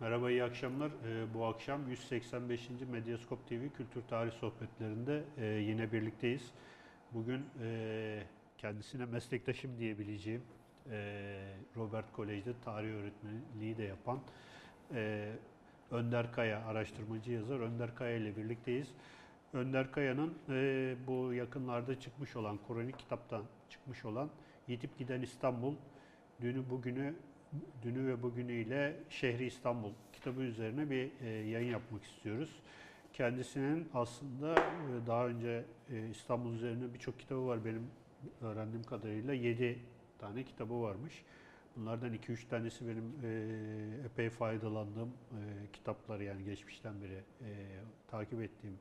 Merhaba, iyi akşamlar. Ee, bu akşam 185. Medyaskop TV Kültür Tarih Sohbetlerinde e, yine birlikteyiz. Bugün e, kendisine meslektaşım diyebileceğim, e, Robert Kolej'de tarih öğretmenliği de yapan Önder Kaya, araştırmacı yazar Önder Kaya ile birlikteyiz. Önder Kaya'nın bu yakınlarda çıkmış olan, kronik kitaptan çıkmış olan Yitip Giden İstanbul, Dünü Bugünü Dünü ve Bugünüyle Şehri İstanbul kitabı üzerine bir e, yayın yapmak istiyoruz. Kendisinin aslında e, daha önce e, İstanbul üzerine birçok kitabı var benim öğrendiğim kadarıyla 7 tane kitabı varmış. Bunlardan 2-3 tanesi benim e, epey faydalandığım e, kitaplar yani geçmişten beri e, takip ettiğim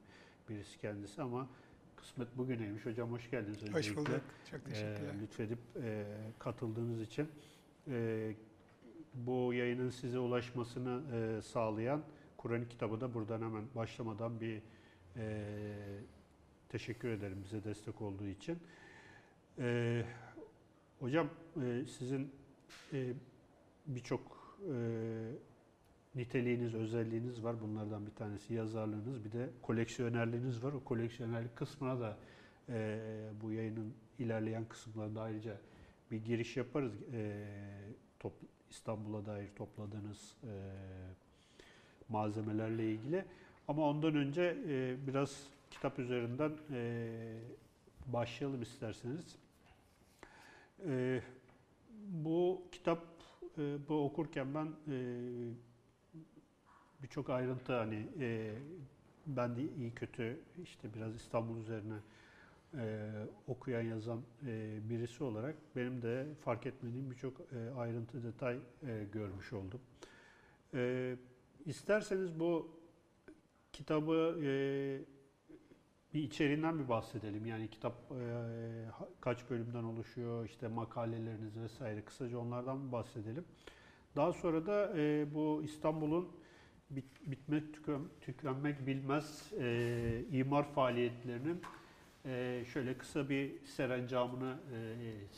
birisi kendisi ama kısmet bugüneymiş. Hocam hoş geldiniz öncelikle. Hoş bulduk. Çok teşekkürler. E, lütfedip e, katıldığınız için. E, bu yayının size ulaşmasını e, sağlayan Kur'an kitabı da buradan hemen başlamadan bir e, teşekkür ederim bize destek olduğu için. E, hocam e, sizin e, birçok e, niteliğiniz, özelliğiniz var. Bunlardan bir tanesi yazarlığınız, bir de koleksiyonerliğiniz var. O koleksiyonerlik kısmına da e, bu yayının ilerleyen kısımlarında ayrıca bir giriş yaparız. E, top, İstanbul'a dair topladığınız e, malzemelerle ilgili. Ama ondan önce e, biraz kitap üzerinden e, başlayalım isterseniz. E, bu kitap e, bu okurken ben e, birçok ayrıntı hani e, ben de iyi kötü işte biraz İstanbul üzerine e, okuyan yazan e, birisi olarak benim de fark etmediğim birçok e, ayrıntı detay e, görmüş oldum. E, isterseniz bu kitabı e, bir içeriğinden bir bahsedelim. Yani kitap e, kaç bölümden oluşuyor, işte makaleleriniz vesaire kısaca onlardan bir bahsedelim. Daha sonra da e, bu İstanbul'un bit, bitmek tüken, tükenmek bilmez e, imar faaliyetlerinin ee, şöyle kısa bir serencamını e,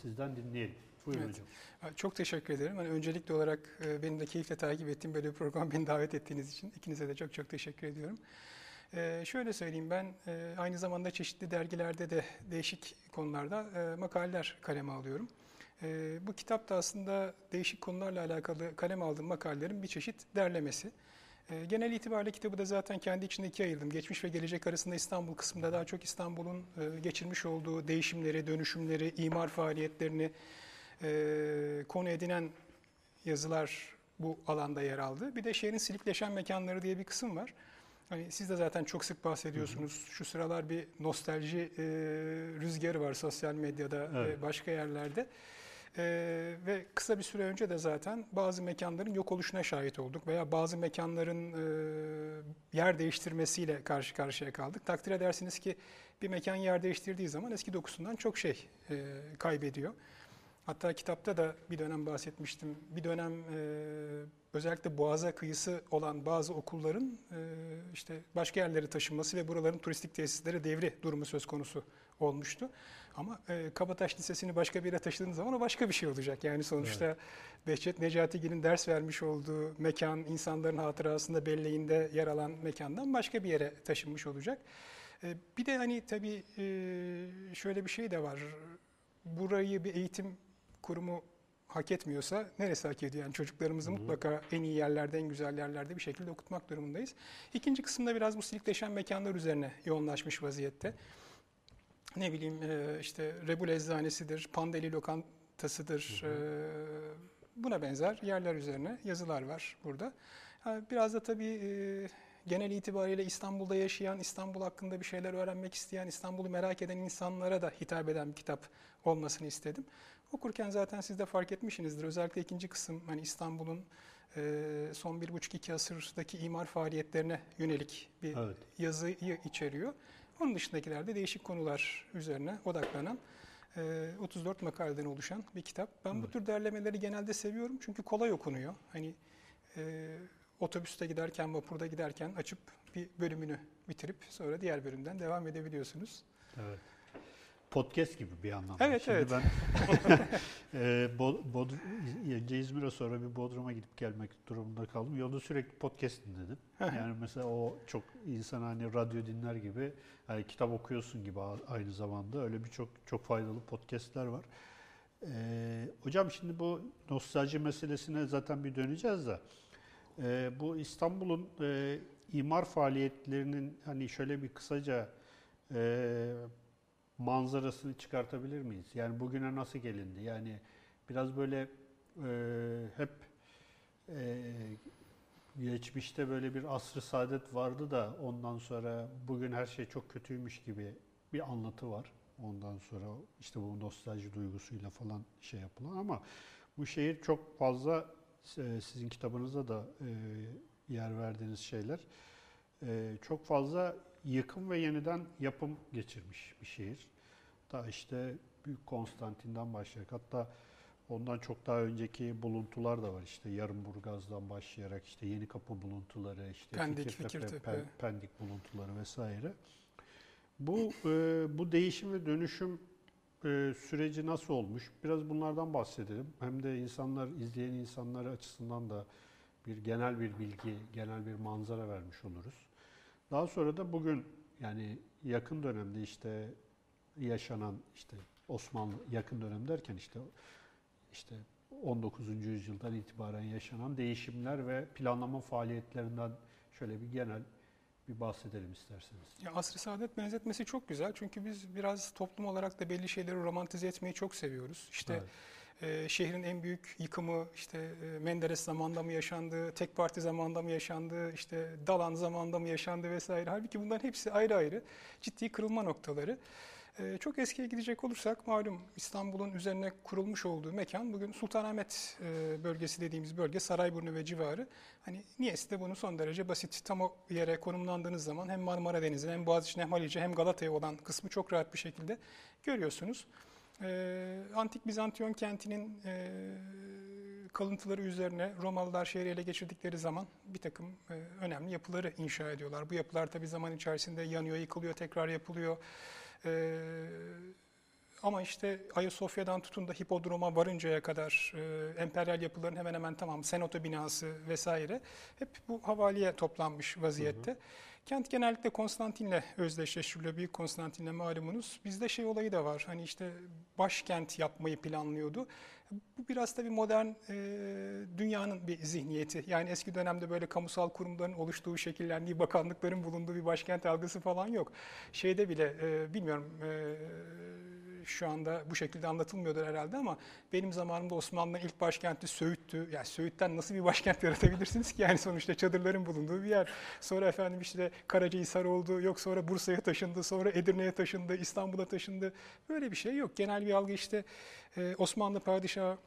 sizden dinleyelim. Buyurun evet. hocam. Çok teşekkür ederim. Yani öncelikli olarak e, benim de keyifle takip ettiğim böyle bir program beni davet ettiğiniz için ikinize de çok çok teşekkür ediyorum. Ee, şöyle söyleyeyim ben e, aynı zamanda çeşitli dergilerde de değişik konularda e, makaleler kaleme alıyorum. E, bu kitap da aslında değişik konularla alakalı kalem aldığım makalelerin bir çeşit derlemesi. E, genel itibariyle kitabı da zaten kendi içinde ikiye ayırdım. Geçmiş ve gelecek arasında İstanbul kısmında daha çok İstanbul'un e, geçirmiş olduğu değişimleri, dönüşümleri, imar faaliyetlerini e, konu edinen yazılar bu alanda yer aldı. Bir de şehrin silikleşen mekanları diye bir kısım var. Hani siz de zaten çok sık bahsediyorsunuz. Hı hı. Şu sıralar bir nostalji e, rüzgarı var sosyal medyada evet. ve başka yerlerde. Ee, ve kısa bir süre önce de zaten bazı mekanların yok oluşuna şahit olduk veya bazı mekanların e, yer değiştirmesiyle karşı karşıya kaldık. Takdir edersiniz ki bir mekan yer değiştirdiği zaman eski dokusundan çok şey e, kaybediyor. Hatta kitapta da bir dönem bahsetmiştim. Bir dönem e, özellikle Boğaz'a kıyısı olan bazı okulların e, işte başka yerlere taşınması ve buraların turistik tesislere devri durumu söz konusu olmuştu. Ama e, Kabataş Lisesi'ni başka bir yere taşıdığınız zaman o başka bir şey olacak. Yani sonuçta evet. Behçet Necatigil'in ders vermiş olduğu mekan, insanların hatırasında belleğinde yer alan mekandan başka bir yere taşınmış olacak. E, bir de hani tabii e, şöyle bir şey de var. Burayı bir eğitim kurumu hak etmiyorsa neresi hak ediyor? Yani çocuklarımızı Hı-hı. mutlaka en iyi yerlerde, en güzel yerlerde bir şekilde okutmak durumundayız. İkinci kısımda biraz bu silikleşen mekanlar üzerine yoğunlaşmış vaziyette. Ne bileyim işte Rebul Eczanesi'dir, Pandeli Lokantası'dır, Hı-hı. buna benzer yerler üzerine yazılar var burada. Biraz da tabii genel itibariyle İstanbul'da yaşayan, İstanbul hakkında bir şeyler öğrenmek isteyen, İstanbul'u merak eden insanlara da hitap eden bir kitap olmasını istedim. Okurken zaten siz de fark etmişsinizdir. Özellikle ikinci kısım hani İstanbul'un e, son bir buçuk iki asırdaki imar faaliyetlerine yönelik bir evet. yazıyı içeriyor. Onun dışındakilerde değişik konular üzerine odaklanan 34 makaleden oluşan bir kitap. Ben evet. bu tür derlemeleri genelde seviyorum çünkü kolay okunuyor. Hani e, otobüste giderken, vapurda giderken açıp bir bölümünü bitirip sonra diğer bölümden devam edebiliyorsunuz. Evet. Podcast gibi bir anlamda. Evet, Şimdi evet. ben e, Bod- Bod- önce İzmir'e sonra bir Bodrum'a gidip gelmek durumunda kaldım. Yolda sürekli podcast dinledim. Yani mesela o çok insan hani radyo dinler gibi, hani kitap okuyorsun gibi aynı zamanda öyle birçok çok faydalı podcastler var. Ee, hocam şimdi bu nostalji meselesine zaten bir döneceğiz de e, bu İstanbul'un e, imar faaliyetlerinin hani şöyle bir kısaca e, manzarasını çıkartabilir miyiz? Yani bugüne nasıl gelindi? Yani biraz böyle e, hep e, geçmişte böyle bir asr-ı saadet vardı da ondan sonra bugün her şey çok kötüymüş gibi bir anlatı var. Ondan sonra işte bu nostalji duygusuyla falan şey yapılan ama bu şehir çok fazla e, sizin kitabınızda da e, yer verdiğiniz şeyler e, çok fazla yıkım ve yeniden yapım geçirmiş bir şehir. Da işte Büyük Konstantin'den başlayarak hatta ondan çok daha önceki buluntular da var. İşte Yarımburgaz'dan başlayarak işte Yenikapı buluntuları, işte Pendik, Fikirtepe, Fikirtepe. Pen- Pendik buluntuları vesaire. Bu e, bu değişim ve dönüşüm e, süreci nasıl olmuş? Biraz bunlardan bahsedelim. Hem de insanlar, izleyen insanlar açısından da bir genel bir bilgi, genel bir manzara vermiş oluruz. Daha sonra da bugün yani yakın dönemde işte yaşanan işte Osmanlı yakın dönem derken işte işte 19. yüzyıldan itibaren yaşanan değişimler ve planlama faaliyetlerinden şöyle bir genel bir bahsedelim isterseniz. Ya asr-ı saadet benzetmesi çok güzel çünkü biz biraz toplum olarak da belli şeyleri romantize etmeyi çok seviyoruz. İşte Evet. E, şehrin en büyük yıkımı işte e, Menderes zamanında mı yaşandı, tek parti zamanında mı yaşandı, işte Dalan zamanında mı yaşandı vesaire. Halbuki bunların hepsi ayrı ayrı ciddi kırılma noktaları. E, çok eskiye gidecek olursak malum İstanbul'un üzerine kurulmuş olduğu mekan bugün Sultanahmet e, bölgesi dediğimiz bölge Sarayburnu ve civarı. Hani niyeyse de bunu son derece basit. Tam o yere konumlandığınız zaman hem Marmara Denizi hem Boğaziçi hem Halice hem Galata'ya olan kısmı çok rahat bir şekilde görüyorsunuz. Ee, Antik Bizantiyon kentinin e, kalıntıları üzerine Romalılar şehri ele geçirdikleri zaman bir takım e, önemli yapıları inşa ediyorlar. Bu yapılar tabi zaman içerisinde yanıyor, yıkılıyor, tekrar yapılıyor. Ee, ama işte Ayasofya'dan tutun da hipodroma varıncaya kadar e, emperyal yapıların hemen hemen tamamı, senato binası vesaire hep bu havaliye toplanmış vaziyette. Kent genellikle Konstantin'le özdeşleştiriliyor. Büyük Konstantin'le malumunuz. Bizde şey olayı da var. Hani işte başkent yapmayı planlıyordu. Bu biraz tabii modern e, dünyanın bir zihniyeti. Yani eski dönemde böyle kamusal kurumların oluştuğu, şekillendiği, bakanlıkların bulunduğu bir başkent algısı falan yok. Şeyde bile e, bilmiyorum e, şu anda bu şekilde anlatılmıyordur herhalde ama benim zamanımda Osmanlı'nın ilk başkenti Söğüt'tü. Yani Söğüt'ten nasıl bir başkent yaratabilirsiniz ki? Yani sonuçta çadırların bulunduğu bir yer. Sonra efendim işte Karacahisar oldu, yok sonra Bursa'ya taşındı, sonra Edirne'ye taşındı, İstanbul'a taşındı. Böyle bir şey yok. Genel bir algı işte e, Osmanlı padişahı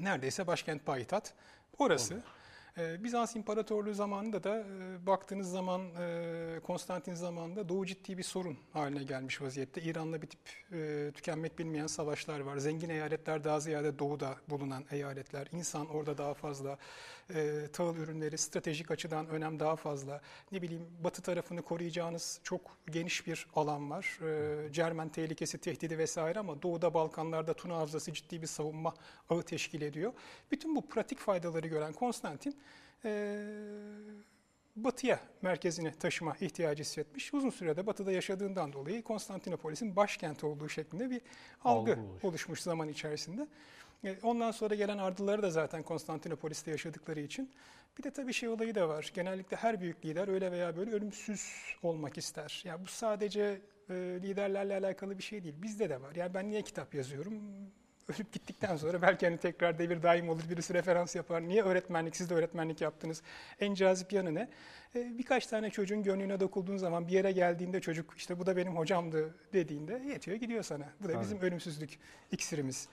neredeyse başkent payitaht. Orası. Ee, Bizans İmparatorluğu zamanında da e, baktığınız zaman e, Konstantin zamanında Doğu ciddi bir sorun haline gelmiş vaziyette. İran'la bitip e, tükenmek bilmeyen savaşlar var. Zengin eyaletler daha ziyade doğuda bulunan eyaletler. İnsan orada daha fazla. Tahıl ürünleri stratejik açıdan önem daha fazla. Ne bileyim batı tarafını koruyacağınız çok geniş bir alan var. Cermen tehlikesi, tehdidi vesaire ama doğuda Balkanlarda Tuna Havzası ciddi bir savunma ağı teşkil ediyor. Bütün bu pratik faydaları gören Konstantin e, batıya merkezini taşıma ihtiyacı hissetmiş. Uzun sürede batıda yaşadığından dolayı Konstantinopolis'in başkenti olduğu şeklinde bir algı, Algı oluşmuş. oluşmuş zaman içerisinde. E, Ondan sonra gelen ardıları da zaten Konstantinopolis'te yaşadıkları için. Bir de tabii şey olayı da var. Genellikle her büyük lider öyle veya böyle ölümsüz olmak ister. Ya bu sadece e, liderlerle alakalı bir şey değil. Bizde de var. Yani ben niye kitap yazıyorum? Ölüp gittikten sonra belki hani tekrar devir daim olur, birisi referans yapar. Niye öğretmenlik, siz de öğretmenlik yaptınız? En cazip yanı ne? E, birkaç tane çocuğun gönlüne dokunduğun zaman bir yere geldiğinde çocuk işte bu da benim hocamdı dediğinde yetiyor gidiyor sana. Bu da bizim ölümsüzlük iksirimiz.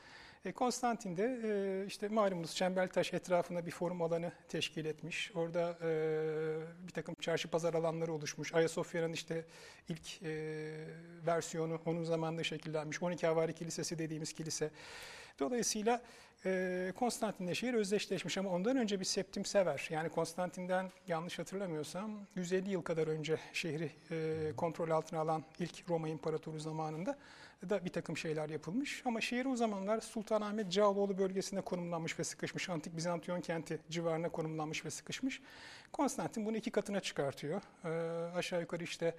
E, Konstantin de e, işte malumunuz Çembertaş etrafında bir forum alanı teşkil etmiş. Orada e, bir takım çarşı pazar alanları oluşmuş. Ayasofya'nın işte ilk e, versiyonu onun zamanında şekillenmiş. 12 Havari Kilisesi dediğimiz kilise. Dolayısıyla e, Konstantin'le şehir özdeşleşmiş ama ondan önce bir Septim Sever yani Konstantin'den yanlış hatırlamıyorsam 150 yıl kadar önce şehri e, kontrol altına alan ilk Roma İmparatoru zamanında da bir takım şeyler yapılmış. Ama şehir o zamanlar Sultanahmet Cağaloğlu bölgesine konumlanmış ve sıkışmış. Antik Bizantiyon kenti civarına konumlanmış ve sıkışmış. Konstantin bunu iki katına çıkartıyor. E, aşağı yukarı işte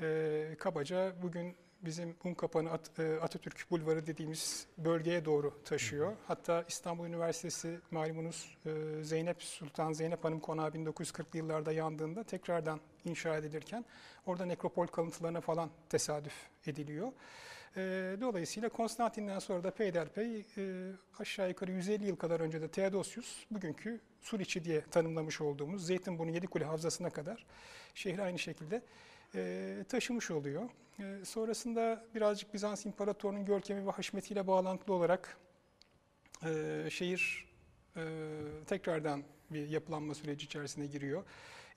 e, kabaca bugün bizim Unkapanı At, e, Atatürk Bulvarı dediğimiz bölgeye doğru taşıyor. Hatta İstanbul Üniversitesi malumunuz e, Zeynep Sultan Zeynep Hanım Konağı 1940'lı yıllarda yandığında tekrardan inşa edilirken orada nekropol kalıntılarına falan tesadüf ediliyor. E, dolayısıyla Konstantin'den sonra da peyderpey e, aşağı yukarı 150 yıl kadar önce de Theodosius bugünkü Suriçi diye tanımlamış olduğumuz Zeytinburnu Yedikule Havzası'na kadar şehri aynı şekilde e, taşımış oluyor. E, sonrasında birazcık Bizans İmparatorluğu'nun görkemi ve haşmetiyle bağlantılı olarak e, şehir e, tekrardan bir yapılanma süreci içerisine giriyor.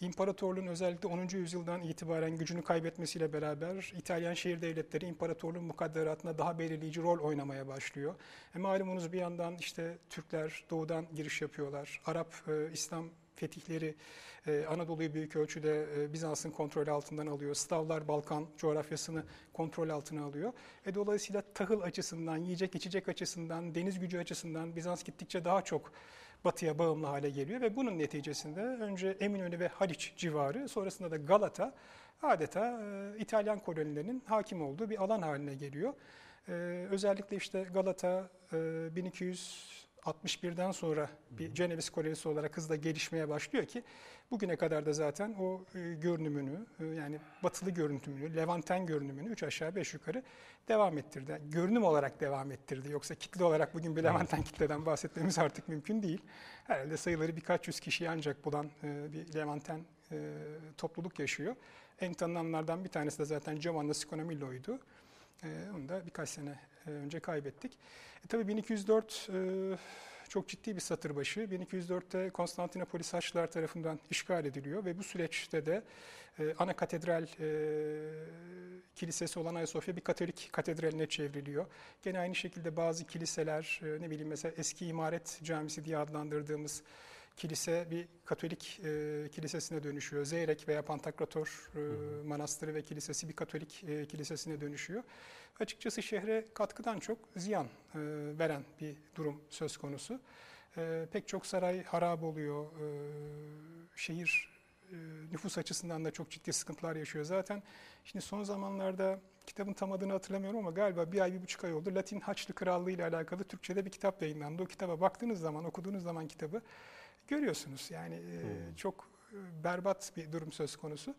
İmparatorluğun özellikle 10. yüzyıldan itibaren gücünü kaybetmesiyle beraber İtalyan şehir devletleri imparatorluğun mukadderatına daha belirleyici rol oynamaya başlıyor. E, malumunuz bir yandan işte Türkler doğudan giriş yapıyorlar. Arap, e, İslam fetihleri e, Anadolu'yu büyük ölçüde e, Bizans'ın kontrolü altından alıyor. Stavlar Balkan coğrafyasını kontrol altına alıyor. E, dolayısıyla tahıl açısından, yiyecek içecek açısından, deniz gücü açısından Bizans gittikçe daha çok batıya bağımlı hale geliyor ve bunun neticesinde önce Eminönü ve Haliç civarı, sonrasında da Galata adeta e, İtalyan kolonilerinin hakim olduğu bir alan haline geliyor. E, özellikle işte Galata e, 1200 61'den sonra bir Ceneviz kolonisi olarak hızla gelişmeye başlıyor ki bugüne kadar da zaten o e, görünümünü e, yani batılı görüntümünü, Levanten görünümünü 3 aşağı 5 yukarı devam ettirdi. Görünüm olarak devam ettirdi. Yoksa kitle olarak bugün bir Levanten kitleden bahsetmemiz artık mümkün değil. Herhalde sayıları birkaç yüz kişi ancak bulan e, bir Levanten topluluk yaşıyor. En tanınanlardan bir tanesi de zaten Giovanni Sconomillo'ydu. Onu da birkaç sene önce kaybettik. E, tabii 1204 e, çok ciddi bir satır başı. 1204'te Konstantinopolis Haçlılar tarafından işgal ediliyor ve bu süreçte de e, ana katedral e, kilisesi olan Ayasofya bir Katolik katedraline çevriliyor. Gene aynı şekilde bazı kiliseler, e, ne bileyim mesela eski imaret camisi diye adlandırdığımız kilise bir Katolik e, kilisesine dönüşüyor. Zeyrek veya Pantakrator e, manastırı ve kilisesi bir Katolik e, kilisesine dönüşüyor. Açıkçası şehre katkıdan çok ziyan e, veren bir durum söz konusu. E, pek çok saray harap oluyor. E, şehir e, nüfus açısından da çok ciddi sıkıntılar yaşıyor. Zaten şimdi son zamanlarda kitabın tam adını hatırlamıyorum ama galiba bir ay, bir buçuk ay oldu. Latin Haçlı Krallığı ile alakalı Türkçe'de bir kitap yayınlandı. O kitaba baktığınız zaman, okuduğunuz zaman kitabı görüyorsunuz. Yani e, hmm. çok e, berbat bir durum söz konusu.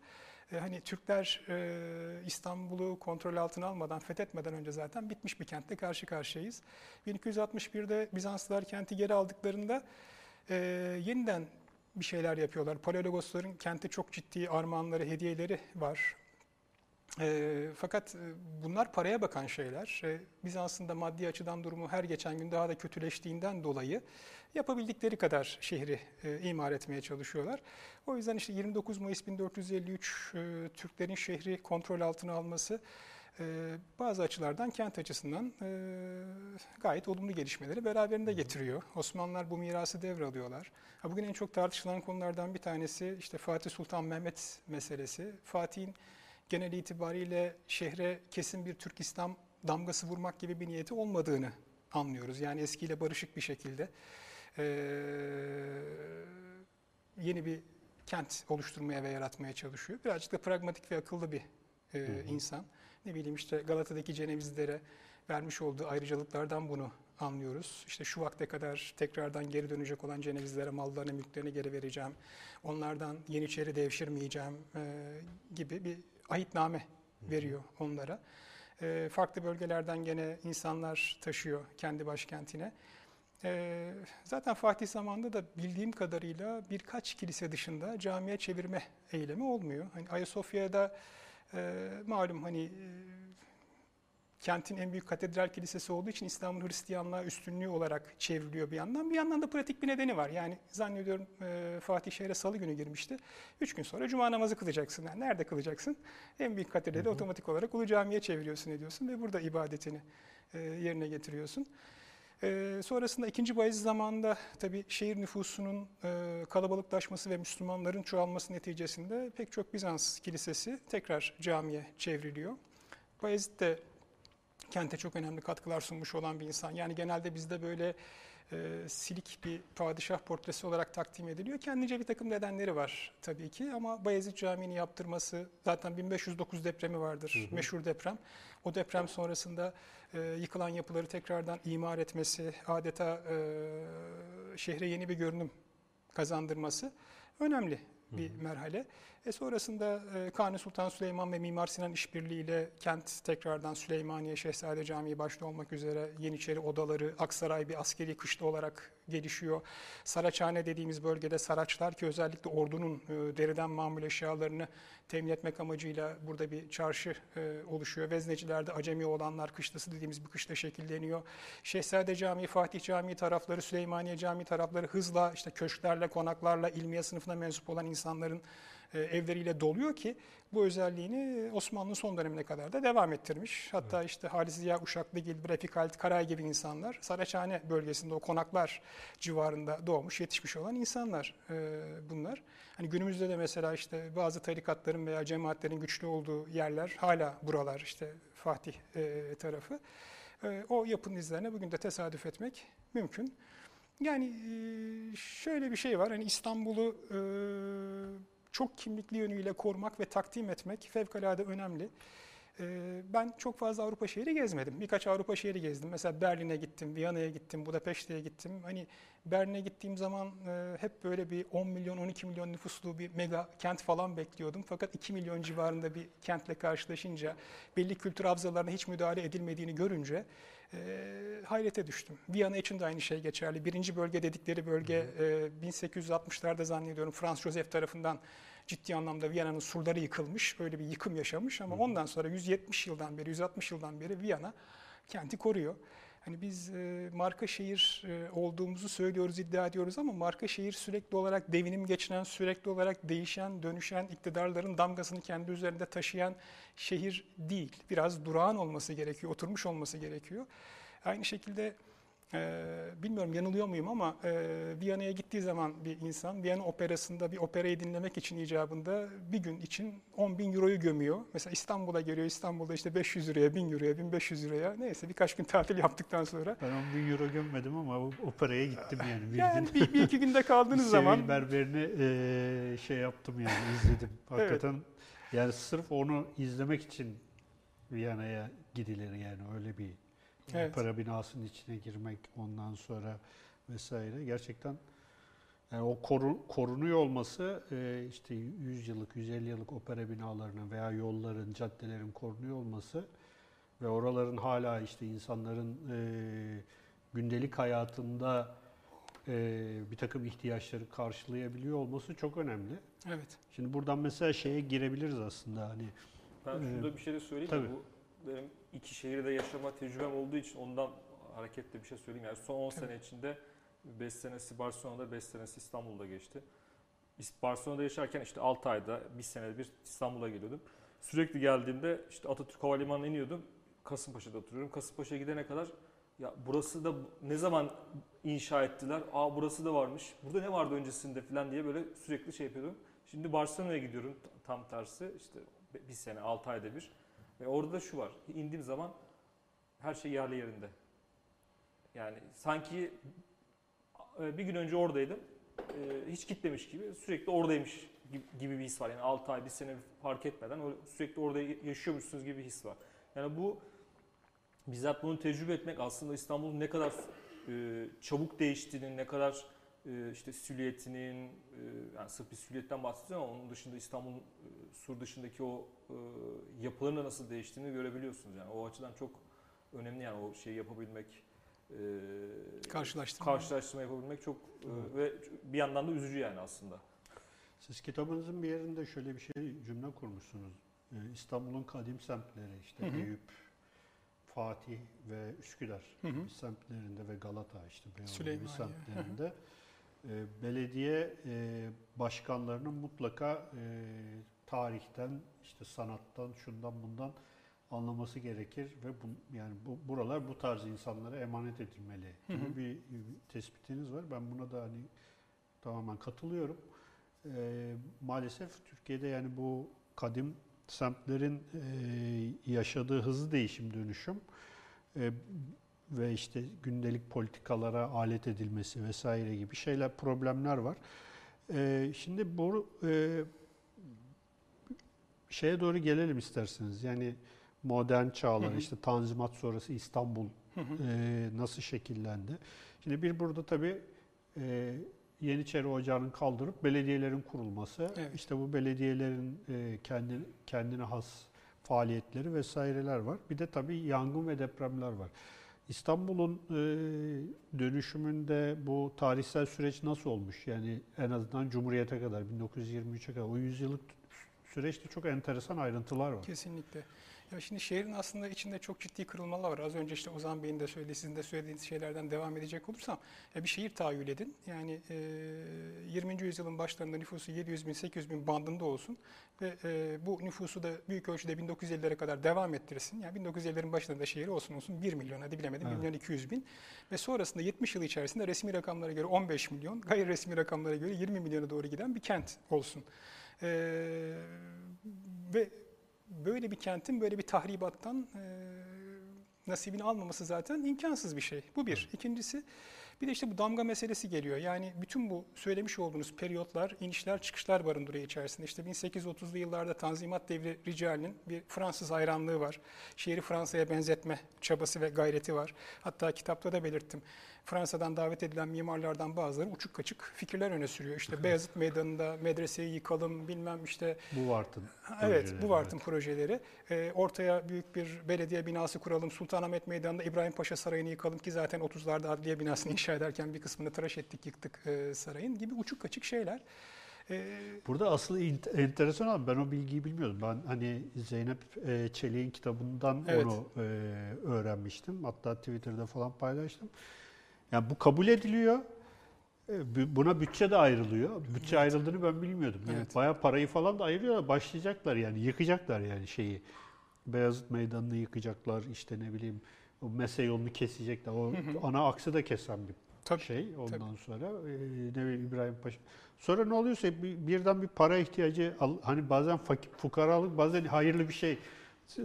E, hani Türkler e, İstanbul'u kontrol altına almadan, fethetmeden önce zaten bitmiş bir kentle karşı karşıyayız. 1261'de Bizanslılar kenti geri aldıklarında e, yeniden bir şeyler yapıyorlar. Paleologosların kente çok ciddi armağanları, hediyeleri var. E, fakat bunlar paraya bakan şeyler. E, Bizans'ın da maddi açıdan durumu her geçen gün daha da kötüleştiğinden dolayı yapabildikleri kadar şehri e, imar etmeye çalışıyorlar. O yüzden işte 29 Mayıs 1453 e, Türklerin şehri kontrol altına alması e, bazı açılardan kent açısından e, gayet olumlu gelişmeleri beraberinde getiriyor. Osmanlılar bu mirası devralıyorlar. Ha, bugün en çok tartışılan konulardan bir tanesi işte Fatih Sultan Mehmet meselesi. Fatih'in genel itibariyle şehre kesin bir Türk İslam damgası vurmak gibi bir niyeti olmadığını anlıyoruz. Yani eskiyle barışık bir şekilde e, yeni bir kent oluşturmaya ve yaratmaya çalışıyor. Birazcık da pragmatik ve akıllı bir e, hı hı. insan. Ne bileyim işte Galata'daki Cenevizlere vermiş olduğu ayrıcalıklardan bunu anlıyoruz. İşte şu vakte kadar tekrardan geri dönecek olan Cenevizlere mallarını, mülklerini geri vereceğim. Onlardan Yeniçeri devşirmeyeceğim e, gibi bir ahitname veriyor onlara. E, farklı bölgelerden gene insanlar taşıyor kendi başkentine. E, zaten Fatih zamanında da bildiğim kadarıyla birkaç kilise dışında camiye çevirme eylemi olmuyor. Hani Ayasofya'da e, malum hani e, kentin en büyük katedral kilisesi olduğu için İstanbul Hristiyanlığa üstünlüğü olarak çevriliyor bir yandan. Bir yandan da pratik bir nedeni var. Yani zannediyorum e, Fatih şehre salı günü girmişti. Üç gün sonra cuma namazı kılacaksın. Yani nerede kılacaksın? En büyük katedrali otomatik olarak Ulu Cami'ye çeviriyorsun ediyorsun ve burada ibadetini e, yerine getiriyorsun. Ee, sonrasında 2. Bayezid zamanında tabii şehir nüfusunun e, kalabalıklaşması ve Müslümanların çoğalması neticesinde pek çok Bizans kilisesi tekrar camiye çevriliyor. Bayezid de kente çok önemli katkılar sunmuş olan bir insan. Yani genelde bizde böyle e, silik bir padişah portresi olarak takdim ediliyor. Kendince bir takım nedenleri var tabii ki ama Bayezid Camii'ni yaptırması zaten 1509 depremi vardır, Hı hı. meşhur deprem. O deprem sonrasında e, yıkılan yapıları tekrardan imar etmesi, adeta e, şehre yeni bir görünüm kazandırması önemli bir merhale. E sonrasında e, Kanuni Sultan Süleyman ve Mimar Sinan işbirliğiyle kent tekrardan Süleymaniye, Şehzade Camii başta olmak üzere Yeniçeri odaları, Aksaray bir askeri kışla olarak gelişiyor. Saraçhane dediğimiz bölgede Saraçlar ki özellikle ordunun e, deriden mamul eşyalarını temin etmek amacıyla burada bir çarşı e, oluşuyor. Veznecilerde acemi olanlar kışlası dediğimiz bir kışla şekilleniyor. Şehzade Camii, Fatih Camii tarafları, Süleymaniye Camii tarafları hızla işte köşklerle, konaklarla, ilmiye sınıfına mensup olan insanların evleriyle doluyor ki bu özelliğini Osmanlı'nın son dönemine kadar da devam ettirmiş. Hatta işte Halis Ziya Uşaklıgil, Refik Halit Karay gibi insanlar Saraçhane bölgesinde o konaklar civarında doğmuş, yetişmiş olan insanlar e, bunlar. Hani günümüzde de mesela işte bazı tarikatların veya cemaatlerin güçlü olduğu yerler hala buralar işte Fatih e, tarafı. E, o yapının izlerine bugün de tesadüf etmek mümkün. Yani e, şöyle bir şey var. Hani İstanbul'u e, çok kimlikli yönüyle korumak ve takdim etmek fevkalade önemli. E, Ben çok fazla Avrupa şehri gezmedim. Birkaç Avrupa şehri gezdim. Mesela Berlin'e gittim, Viyana'ya gittim, Budapeşte'ye gittim. Hani Berlin'e gittiğim zaman e, hep böyle bir 10 milyon, 12 milyon nüfuslu bir mega kent falan bekliyordum. Fakat 2 milyon civarında bir kentle karşılaşınca, belli kültür havzalarına hiç müdahale edilmediğini görünce e, hayrete düştüm. Viyana için de aynı şey geçerli. Birinci bölge dedikleri bölge e, 1860'larda zannediyorum Frans Joseph tarafından ciddi anlamda Viyana'nın surları yıkılmış. Öyle bir yıkım yaşamış ama ondan sonra 170 yıldan beri, 160 yıldan beri Viyana kenti koruyor. Hani biz e, marka şehir e, olduğumuzu söylüyoruz, iddia ediyoruz ama marka şehir sürekli olarak devinim geçiren, sürekli olarak değişen, dönüşen, iktidarların damgasını kendi üzerinde taşıyan şehir değil. Biraz durağan olması gerekiyor, oturmuş olması gerekiyor. Aynı şekilde e, bilmiyorum yanılıyor muyum ama e, Viyana'ya gittiği zaman bir insan Viyana operasında bir operayı dinlemek için icabında bir gün için 10 bin euroyu gömüyor. Mesela İstanbul'a geliyor, İstanbul'da işte 500 liraya, 1000 euroya, 1500 liraya neyse birkaç gün tatil yaptıktan sonra. Ben 10 bin euro gömmedim ama o- operaya gittim yani. Bir Yani gün bir, bir iki günde kaldığınız zaman Sevil Berber'ini eee, şey yaptım yani izledim. Hakikaten yani sırf onu izlemek için Viyana'ya gidilir yani öyle bir Evet. opera binasının içine girmek ondan sonra vesaire gerçekten yani o koru- korunuyor olması eee, işte 100 yıllık 150 yıllık opera binalarının veya yolların caddelerin korunuyor olması ve oraların hala işte insanların eee, gündelik hayatında eee, bir takım ihtiyaçları karşılayabiliyor olması çok önemli. evet. Şimdi buradan mesela şeye girebiliriz aslında hani Ben Ee, şurada bir şey de söyleyeyim. tabii. Bu benim iki şehirde yaşama tecrübem olduğu için ondan hareketle bir şey söyleyeyim. Yani son 10 Tabii. sene içinde 5 senesi Barcelona'da, 5 senesi İstanbul'da geçti. Barcelona'da yaşarken işte 6 ayda, bir senede bir İstanbul'a geliyordum. Sürekli geldiğimde işte Atatürk Havalimanı'na iniyordum. Kasımpaşa'da oturuyorum. Kasımpaşa'ya gidene kadar ya burası da ne zaman inşa ettiler? Aa burası da varmış. Burada ne vardı öncesinde falan diye böyle sürekli şey yapıyordum. Şimdi Barcelona'ya gidiyorum tam tersi işte bir sene 6 ayda bir. Ve orada da şu var. indiğim zaman her şey yerli yerinde. Yani sanki e, bir gün önce oradaydım. e, Hiç gitmemiş gibi sürekli oradaymış gibi- bir his var. Yani 6 ay, bir sene fark etmeden sürekli orada yaşıyormuşsunuz gibi bir his var. Yani bu bizzat bunu tecrübe etmek aslında İstanbul'un ne kadar e, çabuk değiştiğini, ne kadar işte silüetinin, yani sırf bir silüetten bahsediyorum ama onun dışında İstanbul'un sur dışındaki o e, yapıların da nasıl değiştiğini görebiliyorsunuz. Yani o açıdan çok önemli yani o şeyi yapabilmek, e, Karşılaştırma. karşılaştırma yapabilmek çok e, ve bir yandan da üzücü yani aslında. siz kitabınızın bir yerinde şöyle bir şey cümle kurmuşsunuz. Ee, İstanbul'un kadim semtleri işte Hı hı. Eyüp, Fatih ve Üsküdar Hı hı. semtlerinde ve Galata işte Beyoğlu Süleymaniye, hı hı. semtlerinde e, belediye e, başkanlarının mutlaka e, tarihten işte sanattan şundan bundan anlaması gerekir ve bu, yani bu buralar bu tarz insanlara emanet edilmeli Hı gibi hı. bir, bir tespitiniz var. Ben buna da hani tamamen katılıyorum. Ee, maalesef Türkiye'de yani bu kadim semtlerin e, yaşadığı hızlı değişim dönüşüm e, ve işte gündelik politikalara alet edilmesi vesaire gibi şeyler problemler var. E, şimdi bu e, şeye doğru gelelim isterseniz. Yani modern çağlar Hı hı. işte Tanzimat sonrası İstanbul Hı hı. e, nasıl şekillendi? Şimdi bir burada tabii e, Yeniçeri Ocağı'nın kaldırıp belediyelerin kurulması, Evet. işte bu belediyelerin e, kendi kendine has faaliyetleri vesaireler var. Bir de tabii yangın ve depremler var. İstanbul'un e, dönüşümünde bu tarihsel süreç nasıl olmuş? Yani en azından Cumhuriyet'e kadar, 1923'e kadar o yüzyıllık süreçte çok enteresan ayrıntılar var. Kesinlikle. Ya şimdi şehrin aslında içinde çok ciddi kırılmalar var. Az önce işte Ozan Bey'in de söylediği, sizin de söylediğiniz şeylerden devam edecek olursam ya bir şehir tahayyül edin. Yani e, 20. yüzyılın başlarında nüfusu 700 bin, 800 bin bandında olsun ve e, bu nüfusu da büyük ölçüde 1950'lere kadar devam ettirsin. Yani 1950'lerin başlarında şehir olsun olsun 1 milyon hadi bilemedim 1 Evet. milyon 200 bin ve sonrasında 70 yıl içerisinde resmi rakamlara göre 15 milyon, gayri resmi rakamlara göre 20 milyona doğru giden bir kent olsun. E, ve böyle bir kentin böyle bir tahribattan e, nasibini almaması zaten imkansız bir şey. Bu bir. İkincisi bir de işte bu damga meselesi geliyor. Yani bütün bu söylemiş olduğunuz periyotlar, inişler, çıkışlar barındırıyor içerisinde. İşte 1830'lu yıllarda Tanzimat devri ricalinin bir Fransız hayranlığı var. Şehri Fransa'ya benzetme çabası ve gayreti var. Hatta kitapta da belirttim. Fransa'dan davet edilen mimarlardan bazıları uçuk kaçık fikirler öne sürüyor. İşte Beyazıt Meydanı'nda medreseyi yıkalım bilmem işte Bu vartın. Evet, bu Vart'ın projeleri. Ee, ortaya büyük bir belediye binası kuralım. Sultanahmet Meydanı'nda İbrahim Paşa Sarayı'nı yıkalım ki zaten 30'larda adliye binasını inşa ederken bir kısmını tıraş ettik, yıktık e, sarayın gibi uçuk kaçık şeyler. Ee, Burada asıl enteresan olan ben o bilgiyi bilmiyordum. Ben hani Zeynep e, Çelik'in kitabından Evet. onu e, öğrenmiştim. Hatta Twitter'da falan paylaştım. Yani bu kabul ediliyor. E, bu- Buna bütçe de ayrılıyor. Bütçe ayrıldığını ben bilmiyordum. Yani Evet. bayağı parayı falan da ayırıyorlar. Başlayacaklar yani yıkacaklar yani şeyi. Beyazıt Meydanı'nı yıkacaklar. işte ne bileyim o mese yolunu kesecekler. O Hı hı. ana aksı da kesen bir tabii. şey ondan sonra e, ne bileyim İbrahim Paşa. Sonra ne oluyorsa bir- birden bir para ihtiyacı hani bazen fakir fukaralık bazen hayırlı bir şey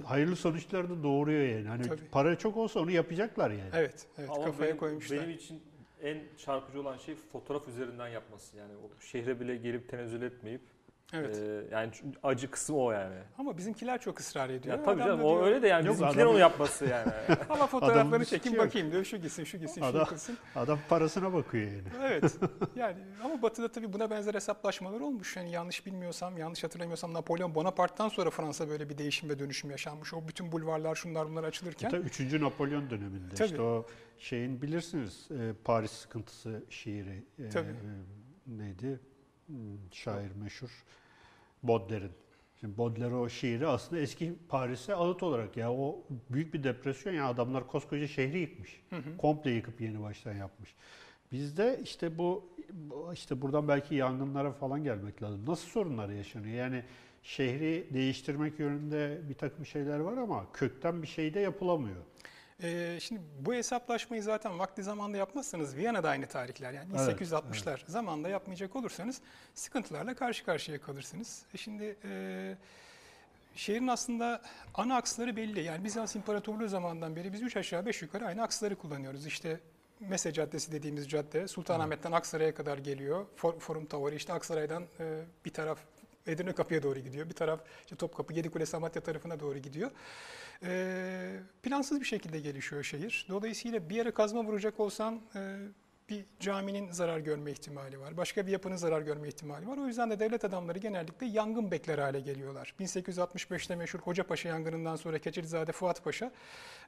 hayırlı sonuçlar da doğuruyor yani. Hani Tabii. para çok olsa onu yapacaklar yani. Evet, evet Ama kafaya benim, koymuşlar. benim için en çarpıcı olan şey fotoğraf üzerinden yapması. Yani o şehre bile gelip tenezzül etmeyip evet. e, yani acı kısmı o yani. Ama bizimkiler çok ısrar ediyor. Ya tabii Adam canım da o diyor, öyle de yani Yok, bizimkilerin adamın- onu yapması yani. Ama fotoğrafları çekin bakayım diyor. Şu gitsin, şu gitsin, şu Adam- yıkılsın. Adam parasına bakıyor yani. Evet. Yani ama Batı'da tabii buna benzer hesaplaşmalar olmuş. Yani yanlış bilmiyorsam, yanlış hatırlamıyorsam Napolyon Bonaparte'dan sonra Fransa böyle bir değişim ve dönüşüm yaşanmış. O bütün bulvarlar şunlar bunlar açılırken. Hatta 3. Napolyon döneminde Tabii. işte o şeyin bilirsiniz e, Paris sıkıntısı şiiri e, Tabii. e, neydi? Hmm, Şair meşhur Baudelaire'in. Şimdi Baudelaire o şiiri aslında eski Paris'e ağıt olarak ya o büyük bir depresyon ya adamlar koskoca şehri yıkmış. Hı hı. Komple yıkıp yeni baştan yapmış. Bizde işte bu bu- işte buradan belki yangınlara falan gelmek lazım. Nasıl sorunlar yaşanıyor? Yani şehri değiştirmek yönünde bir takım şeyler var ama kökten bir şey de yapılamıyor. Ee, şimdi bu hesaplaşmayı zaten vakti zamanda yapmazsanız Viyana'da aynı tarihler yani Evet, 1860'lar zamanda yapmayacak olursanız sıkıntılarla karşı karşıya kalırsınız. E şimdi e, şehrin aslında ana aksları belli. Yani Bizans İmparatorluğu zamanından beri biz üç aşağı beş yukarı aynı aksları kullanıyoruz. İşte Mese Caddesi dediğimiz cadde Sultanahmet'ten Aksaray'a kadar geliyor. For- Forum Tavırı işte Aksaray'dan e, bir taraf Edirne Kapı'ya doğru gidiyor. Bir taraf işte Topkapı, Yedikule, Samatya tarafına doğru gidiyor. Ee, plansız bir şekilde gelişiyor şehir. Dolayısıyla bir yere kazma vuracak olsan e, bir caminin zarar görme ihtimali var. Başka bir yapının zarar görme ihtimali var. O yüzden de devlet adamları genellikle yangın bekler hale geliyorlar. 1865'te meşhur Hocapaşa yangınından sonra Keçilizade Fuat Paşa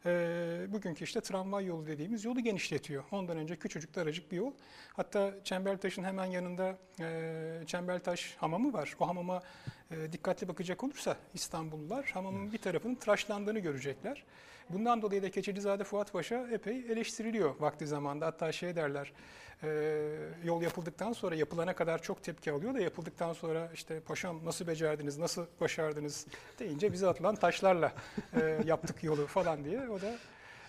e, bugünkü işte tramvay yolu dediğimiz yolu genişletiyor. Ondan önce küçücük daracık bir yol. Hatta Çembertaş'ın hemen yanında e, Çembertaş hamamı var. O hamama e, dikkatli bakacak olursa İstanbullular hamamın bir tarafının tıraşlandığını görecekler. Bundan dolayı da Keçecizade Fuat Paşa epey eleştiriliyor vakti zamanda. Hatta şey derler, e, yol yapıldıktan sonra yapılana kadar çok tepki alıyor da yapıldıktan sonra işte paşam nasıl becerdiniz, nasıl başardınız deyince bize atılan taşlarla e, yaptık yolu falan diye. O da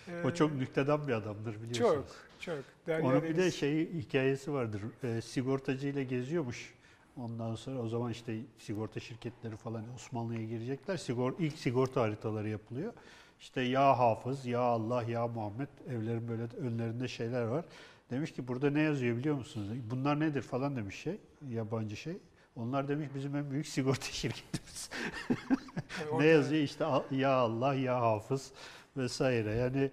e, O çok nüktedan bir adamdır biliyorsunuz. çok çok. Derya Onun bir de şey hikayesi vardır. E, sigortacıyla geziyormuş. Ondan sonra o zaman işte sigorta şirketleri falan Osmanlı'ya girecekler. Sigor, ilk sigorta haritaları yapılıyor. İşte ya Hafız, ya Allah, ya Muhammed evlerin böyle önlerinde şeyler var. Demiş ki burada ne yazıyor biliyor musunuz? Bunlar nedir falan demiş şey, yabancı şey. Onlar demiş bizim en büyük sigorta şirketimiz. Ne yazıyor işte "Al- ya Allah, ya Hafız vesaire. Yani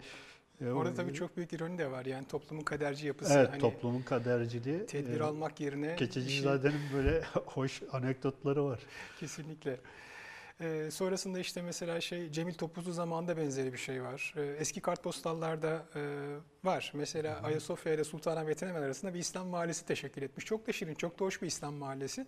e, Orada tabii çok büyük ironi de var. Yani toplumun kaderci yapısı. Evet, hani toplumun kaderciliği. tedbir e, almak yerine bir şey- Keçecizade'nin böyle hoş anekdotları var. Kesinlikle. Ee, sonrasında işte mesela şey Cemil Topuzlu zamanında benzeri bir şey var. Ee, eski kartpostallarda e, var. Mesela Ayasofya ile Sultanahmet'in hemen arasında bir İslam mahallesi teşekkül etmiş. Çok da şirin, çok da hoş bir İslam mahallesi.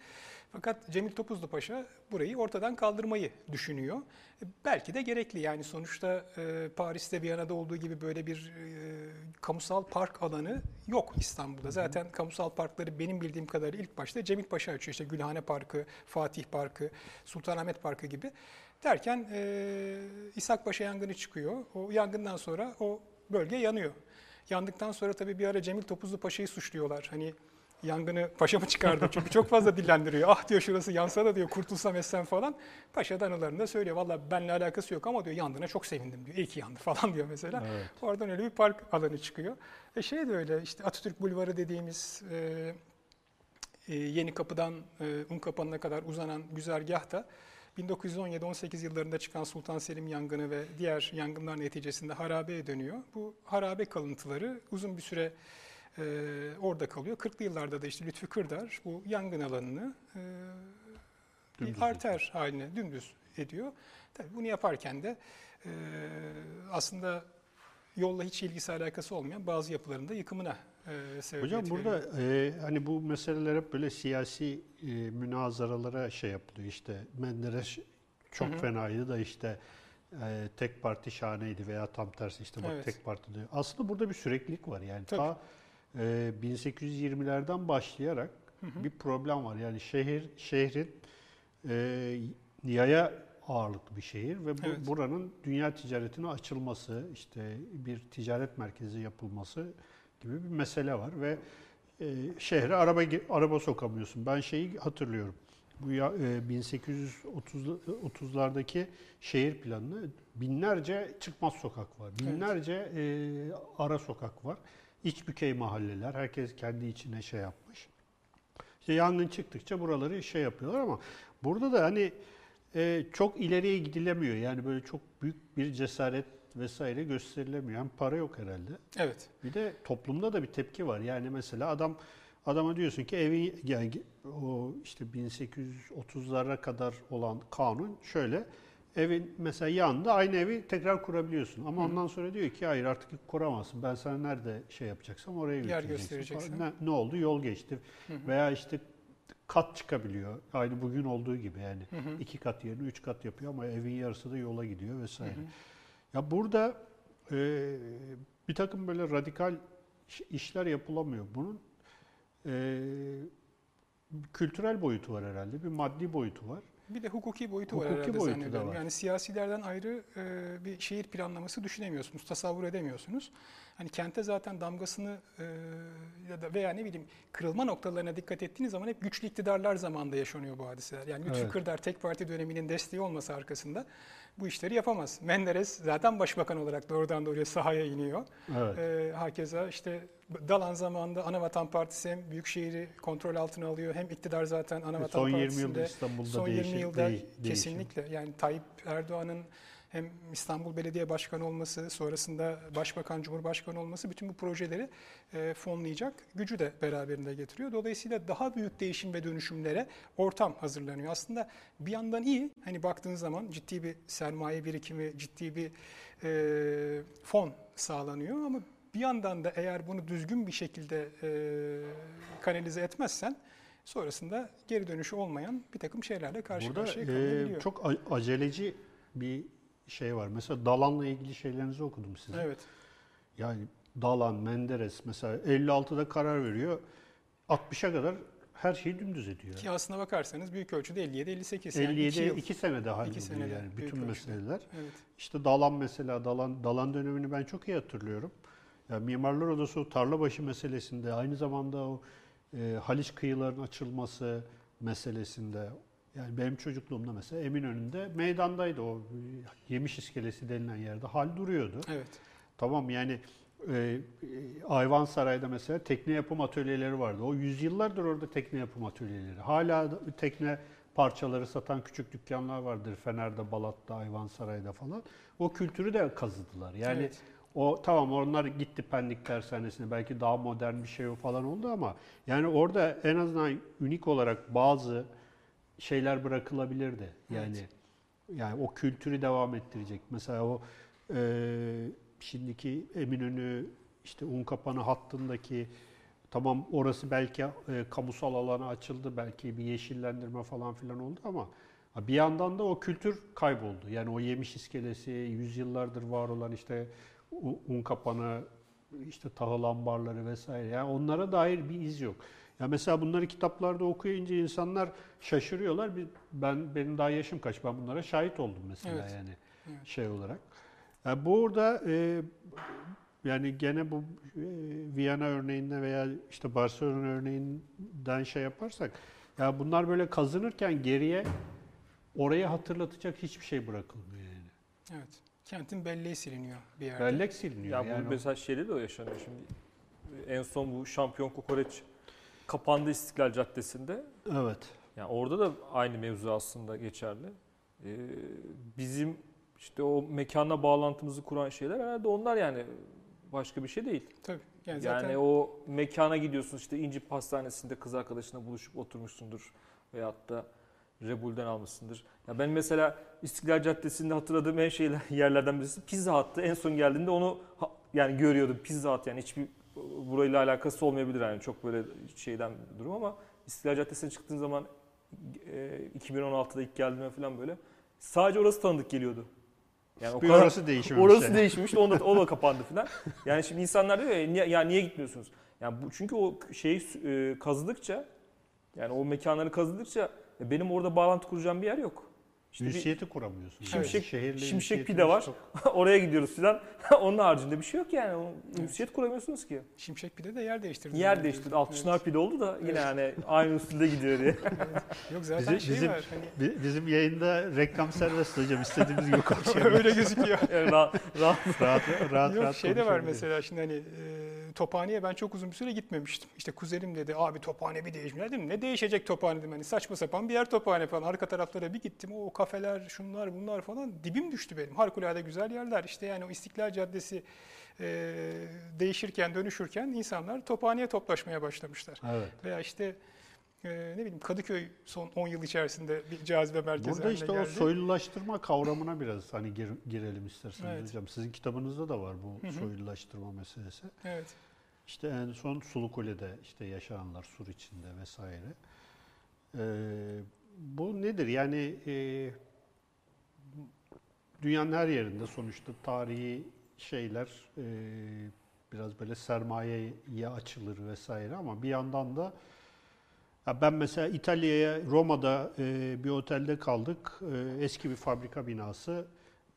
Fakat Cemil Topuzlu Paşa burayı ortadan kaldırmayı düşünüyor. E, Belki de gerekli yani sonuçta e, Paris'te Viyana'da olduğu gibi böyle bir e, kamusal park alanı yok İstanbul'da. Zaten kamusal parkları benim bildiğim kadarıyla ilk başta Cemil Paşa açıyor. İşte Gülhane Parkı, Fatih Parkı, Sultanahmet Parkı gibi. Derken e, İshak Paşa yangını çıkıyor. O yangından sonra o bölge yanıyor. Yandıktan sonra tabii bir ara Cemil Topuzlu Paşa'yı suçluyorlar. Hani yangını paşa mı çıkardı? Çünkü çok fazla dillendiriyor. Ah diyor şurası yansa da diyor kurtulsam etsem falan. Paşa da anılarında söylüyor. Valla benimle alakası yok ama diyor yandığına çok sevindim diyor. İyi ki yandı falan diyor mesela. Evet. Oradan öyle bir park alanı çıkıyor. E şey de öyle işte Atatürk Bulvarı dediğimiz e, e, Yeni Kapı'dan e, Unkapanı'na kadar uzanan güzergahta 1917-18 yıllarında çıkan Sultan Selim yangını ve diğer yangınlar neticesinde harabeye dönüyor. Bu harabe kalıntıları uzun bir süre e, orada kalıyor. 40'lı yıllarda da işte Lütfü Kırdar bu yangın alanını e, Dümdüz bir arter haline dümdüz ediyor. Tabii bunu yaparken de e, aslında yolla hiç ilgisi alakası olmayan bazı yapılarında yıkımına e, sebebiyet Hocam veriyor. burada e, hani bu meseleler hep böyle siyasi e, münazaralara şey yapılıyor işte Menderes çok Hı hı. fenaydı da işte e, tek parti şahaneydi veya tam tersi işte bak Evet. tek parti diyor. Aslında burada bir süreklilik var yani Tabii. ta e, 1820'lerden başlayarak Hı hı. bir problem var yani şehir şehrin e, yaya ağırlıklı bir şehir ve bu, Evet. buranın dünya ticaretine açılması, işte bir ticaret merkezi yapılması gibi bir mesele var ve e, şehre araba araba sokamıyorsun. Ben şeyi hatırlıyorum. Bu ya, e, 1830'lardaki şehir planını binlerce çıkmaz sokak var. Binlerce e, ara sokak var. İç bükey mahalleler. Herkes kendi içine şey yapmış. İşte yangın çıktıkça buraları şey yapıyorlar ama burada da hani e, çok ileriye gidilemiyor. Yani böyle çok büyük bir cesaret vesaire gösterilemiyor. Hem para yok herhalde. Evet. Bir de toplumda da bir tepki var. Yani mesela adam adama diyorsun ki evin yani o işte 1830'lara kadar olan kanun şöyle evin mesela yanında aynı evi tekrar kurabiliyorsun. Ama Hı ondan sonra diyor ki hayır artık kuramazsın. Ben sana nerede şey yapacaksam oraya Yer göstereceksin. Ne, ne oldu? Yol geçti. Hı hı. Veya işte kat çıkabiliyor. Aynı bugün olduğu gibi yani. Hı hı. iki kat yerine üç kat yapıyor ama evin yarısı da yola gidiyor vesaire. hı. Ya burada e, bir takım böyle radikal iş- işler yapılamıyor. Bunun e, kültürel boyutu var herhalde, bir maddi boyutu var. Bir de hukuki boyutu var Hukuki herhalde boyutu zannediyorum. var. Yani siyasilerden ayrı e, bir şehir planlaması düşünemiyorsunuz, tasavvur edemiyorsunuz. Hani kente zaten damgasını e, ya da veya ne bileyim kırılma noktalarına dikkat ettiğiniz zaman hep güçlü iktidarlar zamanında yaşanıyor bu hadiseler. Yani Lütfü Evet. Kırdar tek parti döneminin desteği olması arkasında bu işleri yapamaz. Menderes zaten başbakan olarak doğrudan doğruya sahaya iniyor. Evet. Ee, hakeza işte Dalan zamanında Anavatan Partisi hem Büyükşehir'i kontrol altına alıyor hem iktidar zaten Anavatan Son 20 Partisi'nde. yılda İstanbul'da Son değişim, 20 yılda değiş- değişim. kesinlikle yani Tayyip Erdoğan'ın hem İstanbul Belediye Başkanı olması, sonrasında Başbakan, Cumhurbaşkanı olması bütün bu projeleri e, fonlayacak gücü de beraberinde getiriyor. Dolayısıyla daha büyük değişim ve dönüşümlere ortam hazırlanıyor. Aslında bir yandan iyi, hani baktığınız zaman ciddi bir sermaye birikimi, ciddi bir e, fon sağlanıyor ama bir yandan da eğer bunu düzgün bir şekilde e, kanalize etmezsen sonrasında geri dönüşü olmayan bir takım şeylerle karşı Burada karşıya e, kalınabiliyor. çok a- aceleci bir şey var. Mesela Dalan'la ilgili şeylerinizi okudum sizin. Evet. Yani Dalan, Menderes mesela 56'da karar veriyor. 60'a kadar her şeyi dümdüz ediyor. Ki aslına bakarsanız büyük ölçüde 57-58 yani 57 iki yıl. 2 senede senede yani bütün meseleler. Evet. İşte Dalan mesela Dalan Dalan dönemini ben çok iyi hatırlıyorum. Ya Mimarlar Odası Tarlabaşı meselesinde aynı zamanda o e, Haliç kıyılarının açılması meselesinde yani benim çocukluğumda mesela Eminönü'nde meydandaydı o yemiş iskelesi denilen yerde hal duruyordu. Evet. Tamam yani e, e, Ayvansaray'da mesela tekne yapım atölyeleri vardı. O yüzyıllardır orada tekne yapım atölyeleri. Hala tekne parçaları satan küçük dükkanlar vardır. Fener'de, Balat'ta, Ayvansaray'da falan. O kültürü de kazıdılar. Yani Evet. o tamam onlar gitti Pendik Tersanesi'ne belki daha modern bir şey o falan oldu ama yani orada en azından unik olarak bazı şeyler bırakılabilirdi. Yani yani o kültürü devam ettirecek. Mesela o e, şimdiki Eminönü işte Unkapanı hattındaki tamam orası belki e, kamusal alana açıldı belki bir yeşillendirme falan filan oldu ama bir yandan da o kültür kayboldu. Yani o yemiş iskelesi yüzyıllardır var olan işte U- Unkapanı işte tahıl ambarları vesaire. Yani onlara dair bir iz yok. Ya mesela bunları kitaplarda okuyunca insanlar şaşırıyorlar. Bir- Ben benim daha yaşım kaç? Ben bunlara şahit oldum mesela Evet. yani Evet. şey olarak. Yani burada e, yani gene bu e, Viyana örneğinde veya işte Barcelona örneğinden şey yaparsak ya bunlar böyle kazınırken geriye orayı hatırlatacak hiçbir şey bırakılmıyor yani. Evet. Kentin belleği siliniyor bir yerde. Bellek siliniyor. Ya yani bu o- mesela şeyde de o yaşanıyor şimdi. En son bu şampiyon kokoreç kapandı İstiklal Caddesi'nde. Evet. Yani orada da aynı mevzu aslında geçerli. Ee, bizim işte o mekanla bağlantımızı kuran şeyler herhalde onlar yani başka bir şey değil. Tabii. Yani Yani, zaten o mekana gidiyorsun işte İnci Pastanesi'nde kız arkadaşına buluşup oturmuşsundur veyahut da Rebul'den almışsındır. Ya ben mesela İstiklal Caddesi'nde hatırladığım en şeyler yerlerden birisi Pizza Hut'tı. En son geldiğinde onu ha- yani görüyordum Pizza Hut yani hiçbir burayla alakası olmayabilir yani çok böyle şeyden bir durum ama İstiklal Caddesi'ne çıktığın zaman e, 2016'da ilk geldiğimde falan böyle sadece orası tanıdık geliyordu. Yani o bir kadar- orası değişmemiş. Orası yani. değişmişti, onu da, o da kapandı falan. Yani şimdi insanlar diyor ya, niye, ya niye gitmiyorsunuz? Yani bu, çünkü o şeyi e, kazıdıkça, yani o mekanları kazıdıkça e, benim orada bağlantı kuracağım bir yer yok. İşte bir, Ünsiyeti kuramıyorsun. Şimşek- Şehirle şimşek pide var. çok- oraya gidiyoruz falan. Onun haricinde bir şey yok yani. O, ünsiyet kuramıyorsunuz ki. Şimşek Pide de yer değiştirdi. Yer değişti. Altışınar pide oldu da yine yani aynı usulde gidiyor diye. Yok zaten Bizim- şey bizim- var. Hani Bi- Bizim yayında reklam serbest hocam. istediğimiz gibi konuşalım. öyle gözüküyor. Yani rahat, rahat. rahat rahat Yok rahat şey de var mesela şimdi hani e, Tophane'ye ben çok uzun bir süre gitmemiştim. İşte kuzenim dedi abi Tophane bir değişmiyor dedim. Ne değişecek Tophane dedim. Hani saçma sapan bir yer Tophane falan. Arka taraflara bir gittim. O kafeler şunlar bunlar falan dibim düştü benim. Harikulade güzel yerler. İşte yani o İstiklal Caddesi e, değişirken dönüşürken insanlar Tophane'ye toplaşmaya başlamışlar. Evet. Veya işte e, ne bileyim Kadıköy son 10 yıl içerisinde bir cazibe merkezi Burada işte o geldi. soylulaştırma kavramına biraz hani gir- girelim isterseniz Evet. hocam. Sizin kitabınızda da var bu Hı hı. soylulaştırma meselesi. Evet. İşte en son Sulukule'de işte yaşananlar sur içinde vesaire. Ee, bu nedir? Yani e, dünyanın her yerinde sonuçta tarihi şeyler e, biraz böyle sermayeye açılır vesaire ama bir yandan da ya ben mesela İtalya'ya Roma'da e, bir otelde kaldık. E, eski bir fabrika binası.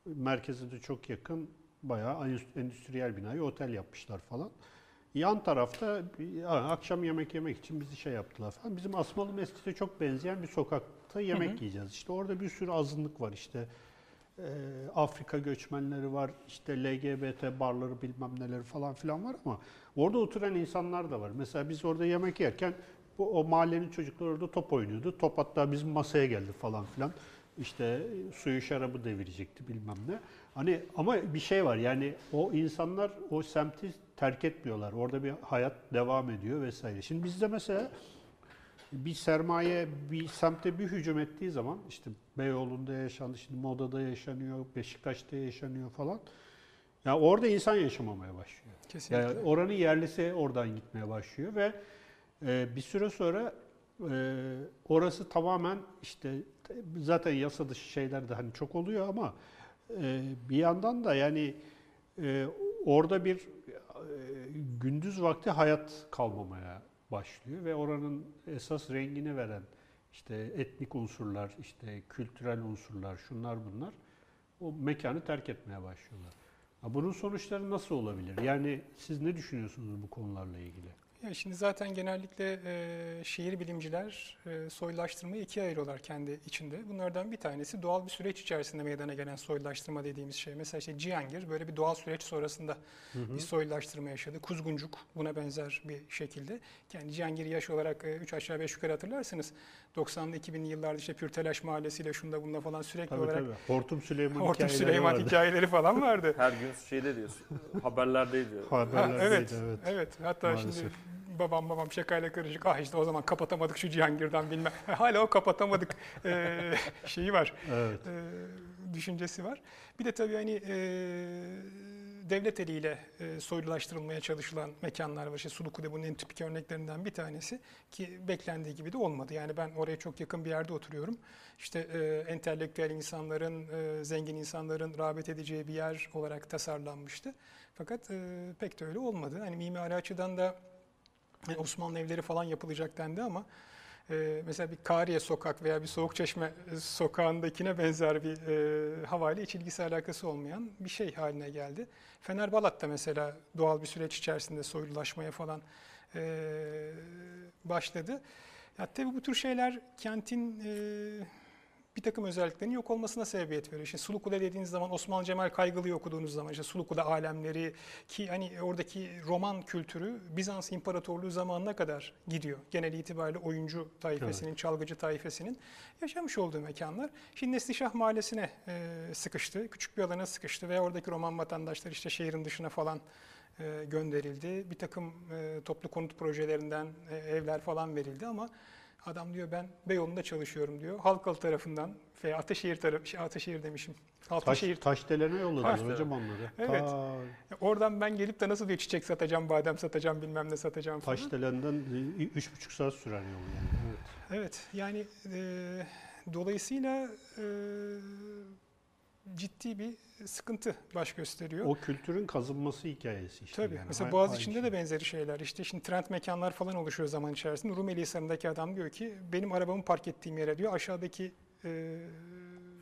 Merkeze çok yakın bayağı endüstriyel binayı otel yapmışlar falan. Yan tarafta akşam yemek yemek için bizi şey yaptılar falan. Bizim Asmalı Mescid'e çok benzeyen bir sokakta yemek Hı hı. yiyeceğiz. İşte orada bir sürü azınlık var işte. e, Afrika göçmenleri var, işte LGBT barları bilmem neleri falan filan var ama orada oturan insanlar da var. Mesela biz orada yemek yerken bu, o mahallenin çocukları orada top oynuyordu. Top hatta bizim masaya geldi falan filan. İşte e, suyu şarabı devirecekti bilmem ne. Hani ama bir şey var yani o insanlar o semti terk etmiyorlar. Orada bir hayat devam ediyor vesaire. Şimdi bizde mesela bir sermaye bir semte bir hücum ettiği zaman işte Beyoğlu'nda yaşandı, şimdi Moda'da yaşanıyor, Beşiktaş'ta yaşanıyor falan. Ya orada insan yaşamamaya başlıyor. Kesinlikle. Yani oranın yerlisi oradan gitmeye başlıyor ve e, bir süre sonra Ee, orası tamamen işte zaten yasa dışı şeyler de hani çok oluyor ama e, bir yandan da yani e, orada bir e, gündüz vakti hayat kalmamaya başlıyor ve oranın esas rengini veren işte etnik unsurlar, işte kültürel unsurlar, şunlar bunlar o mekanı terk etmeye başlıyorlar. Bunun sonuçları nasıl olabilir? Yani siz ne düşünüyorsunuz bu konularla ilgili? Ya şimdi zaten genellikle e, şehir bilimciler e, soylulaştırmayı ikiye ayırıyorlar kendi içinde. Bunlardan bir tanesi doğal bir süreç içerisinde meydana gelen soylulaştırma dediğimiz şey. Mesela işte Cihangir böyle bir doğal süreç sonrasında bir soylulaştırma yaşadı. Kuzguncuk buna benzer bir şekilde. Yani Cihangir yaş olarak 3 aşağı 5 yukarı hatırlarsınız. 90'lı 2000'li yıllarda işte Pürtelaş Mahallesi'yle şunda bunda falan sürekli Tabii olarak tabii. Hortum Süleyman Hortum hikayeleri Süleyman vardı. hikayeleri falan vardı. Her gün şeyde diyorsun, haberlerdeydi. Ha, Haberlerdeydi, evet, evet. evet. Hatta Maalesef. şimdi babam babam şakayla karışık. Ah işte o zaman kapatamadık şu Cihangir'den bilmem. Hala o kapatamadık eee, şeyi var. Evet. eee, düşüncesi var. Bir de tabii hani eee, devlet eliyle eee, soylulaştırılmaya çalışılan mekanlar var. İşte Sulukude bunun en tipik örneklerinden bir tanesi ki beklendiği gibi de olmadı. Yani ben oraya çok yakın bir yerde oturuyorum. İşte eee entelektüel insanların, eee, zengin insanların rağbet edeceği bir yer olarak tasarlanmıştı. Fakat eee, pek de öyle olmadı. Hani mimari açıdan da hani Osmanlı evleri falan yapılacak dendi ama e, mesela bir Kariye sokak veya bir Soğukçeşme sokağındakine benzer bir e, havayla hiç ilgisi alakası olmayan bir şey haline geldi. Fenerbalat da mesela doğal bir süreç içerisinde soylulaşmaya falan e, başladı. Ya tabii bu tür şeyler kentin e, bir takım özelliklerinin yok olmasına sebebiyet veriyor. İşte Sulukule dediğiniz zaman Osman Cemal Kaygılı'yı okuduğunuz zaman işte Sulukule alemleri ki hani oradaki roman kültürü Bizans İmparatorluğu zamanına kadar gidiyor. Genel itibariyle oyuncu taifesinin, çalgıcı taifesinin yaşamış olduğu mekanlar. Şimdi Neslişah Mahallesi'ne e, sıkıştı, küçük bir alana sıkıştı ve oradaki Roman vatandaşlar işte şehrin dışına falan e, gönderildi. Bir takım e, toplu konut projelerinden e, evler falan verildi ama Adam diyor ben Beyoğlu'nda çalışıyorum diyor. Halkalı tarafından veya Ataşehir tarafı, şey, Ataşehir demişim. Taş, Altınşehir. Taşdelen'e yolladınız hocam onları. Evet. Ta Oradan ben gelip de nasıl diyor çiçek satacağım, badem satacağım, bilmem ne satacağım falan. Taşdelen'den e, üç buçuk saat süren yol yani. Evet. Evet yani e, dolayısıyla e, ciddi bir sıkıntı baş gösteriyor. O kültürün kazınması hikayesi işte. Tabii. yani. Mesela Aynı- Boğaz aynı içinde şey. de benzeri şeyler. İşte şimdi trend mekanlar falan oluşuyor zaman içerisinde. Rumeli Hisarı'ndaki adam diyor ki benim arabamı park ettiğim yere diyor aşağıdaki e,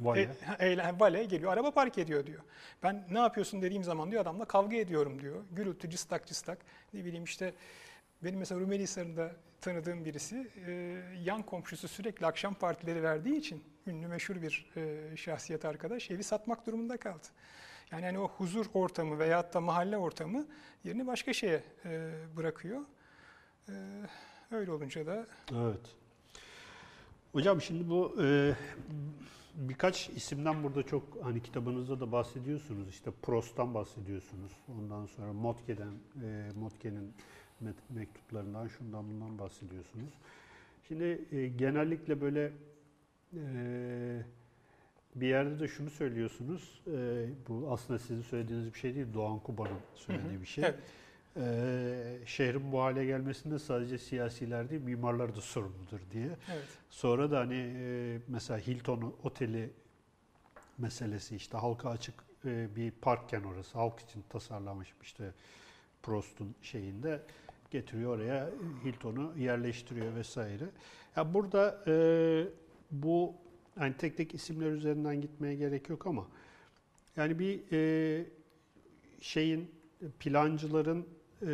Vale. e, eyle- vale geliyor araba park ediyor diyor. Ben ne yapıyorsun dediğim zaman diyor adamla kavga ediyorum diyor. Gürültü cıstak cıstak ne bileyim işte benim mesela Rumeli Hisarı'nda tanıdığım birisi e, yan komşusu sürekli akşam partileri verdiği için ünlü meşhur bir e, şahsiyet arkadaş evi satmak durumunda kaldı. Yani hani o huzur ortamı veyahut da mahalle ortamı yerini başka şeye e, bırakıyor. E, öyle olunca da Evet. Hocam şimdi bu e, birkaç isimden burada çok hani kitabınızda da bahsediyorsunuz. İşte Prost'tan bahsediyorsunuz. Ondan sonra Motke'den, e, Motke'nin mektuplarından şundan bundan bahsediyorsunuz. Şimdi e, genellikle böyle e, bir yerde de şunu söylüyorsunuz. E, bu aslında sizin söylediğiniz bir şey değil. Doğan Kuba'nın söylediği bir şey. evet. Ee, şehrin bu hale gelmesinde sadece siyasiler değil mimarlar da sorumludur diye. evet. Sonra da hani e, mesela Hilton Oteli meselesi işte halka açık e, bir parkken orası halk için tasarlanmış işte Prost'un şeyinde getiriyor oraya Hilton'u yerleştiriyor vesaire. Ya burada e, bu hani tek tek isimler üzerinden gitmeye gerek yok ama yani bir e, şeyin plancıların e,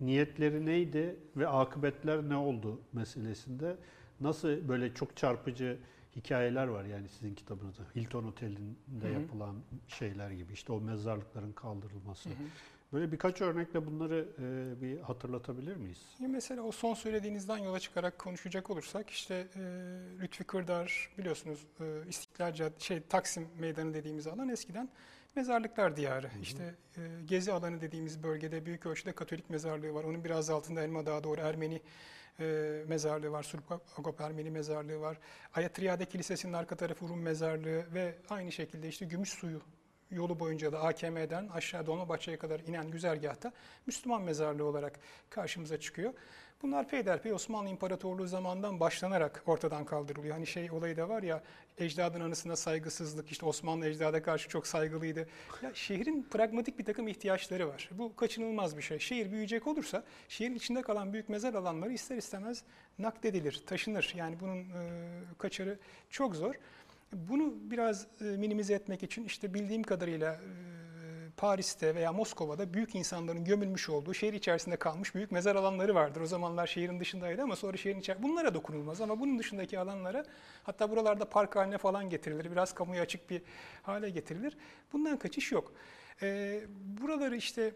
niyetleri neydi ve akıbetler ne oldu meselesinde nasıl böyle çok çarpıcı hikayeler var yani sizin kitabınızda. Hilton Oteli'nde Hı hı. yapılan şeyler gibi işte o mezarlıkların kaldırılması. Hı hı. Böyle birkaç örnekle bunları e, bir hatırlatabilir miyiz? Mesela o son söylediğinizden yola çıkarak konuşacak olursak işte e, Lütfi Kırdar biliyorsunuz e, İstiklal Cad- şey Taksim Meydanı dediğimiz alan eskiden mezarlıklar diyarı. İşte e, Gezi alanı dediğimiz bölgede büyük ölçüde Katolik mezarlığı var. Onun biraz altında Elma Dağı doğru Ermeni e, mezarlığı var. Surp Agop Ermeni mezarlığı var. Ayatriyade Kilisesi'nin arka tarafı Rum mezarlığı ve aynı şekilde işte Gümüş Suyu yolu boyunca da AKM'den aşağı Dolmabahçe'ye kadar inen güzergahta Müslüman mezarlığı olarak karşımıza çıkıyor. Bunlar peyderpey Osmanlı İmparatorluğu zamanından başlanarak ortadan kaldırılıyor. Hani şey olayı da var ya ecdadın anısına saygısızlık, işte Osmanlı ecdada karşı çok saygılıydı. Ya şehrin pragmatik bir takım ihtiyaçları var. Bu kaçınılmaz bir şey. Şehir büyüyecek olursa şehrin içinde kalan büyük mezar alanları ister istemez nakdedilir, taşınır. Yani bunun e, kaçarı çok zor. Bunu biraz e, minimize etmek için işte bildiğim kadarıyla e, Paris'te veya Moskova'da büyük insanların gömülmüş olduğu şehir içerisinde kalmış büyük mezar alanları vardır. O zamanlar şehrin dışındaydı ama sonra şehrin içerisinde. Bunlara dokunulmaz ama bunun dışındaki alanlara hatta buralarda park haline falan getirilir. Biraz kamuya açık bir hale getirilir. Bundan kaçış yok. E, buraları işte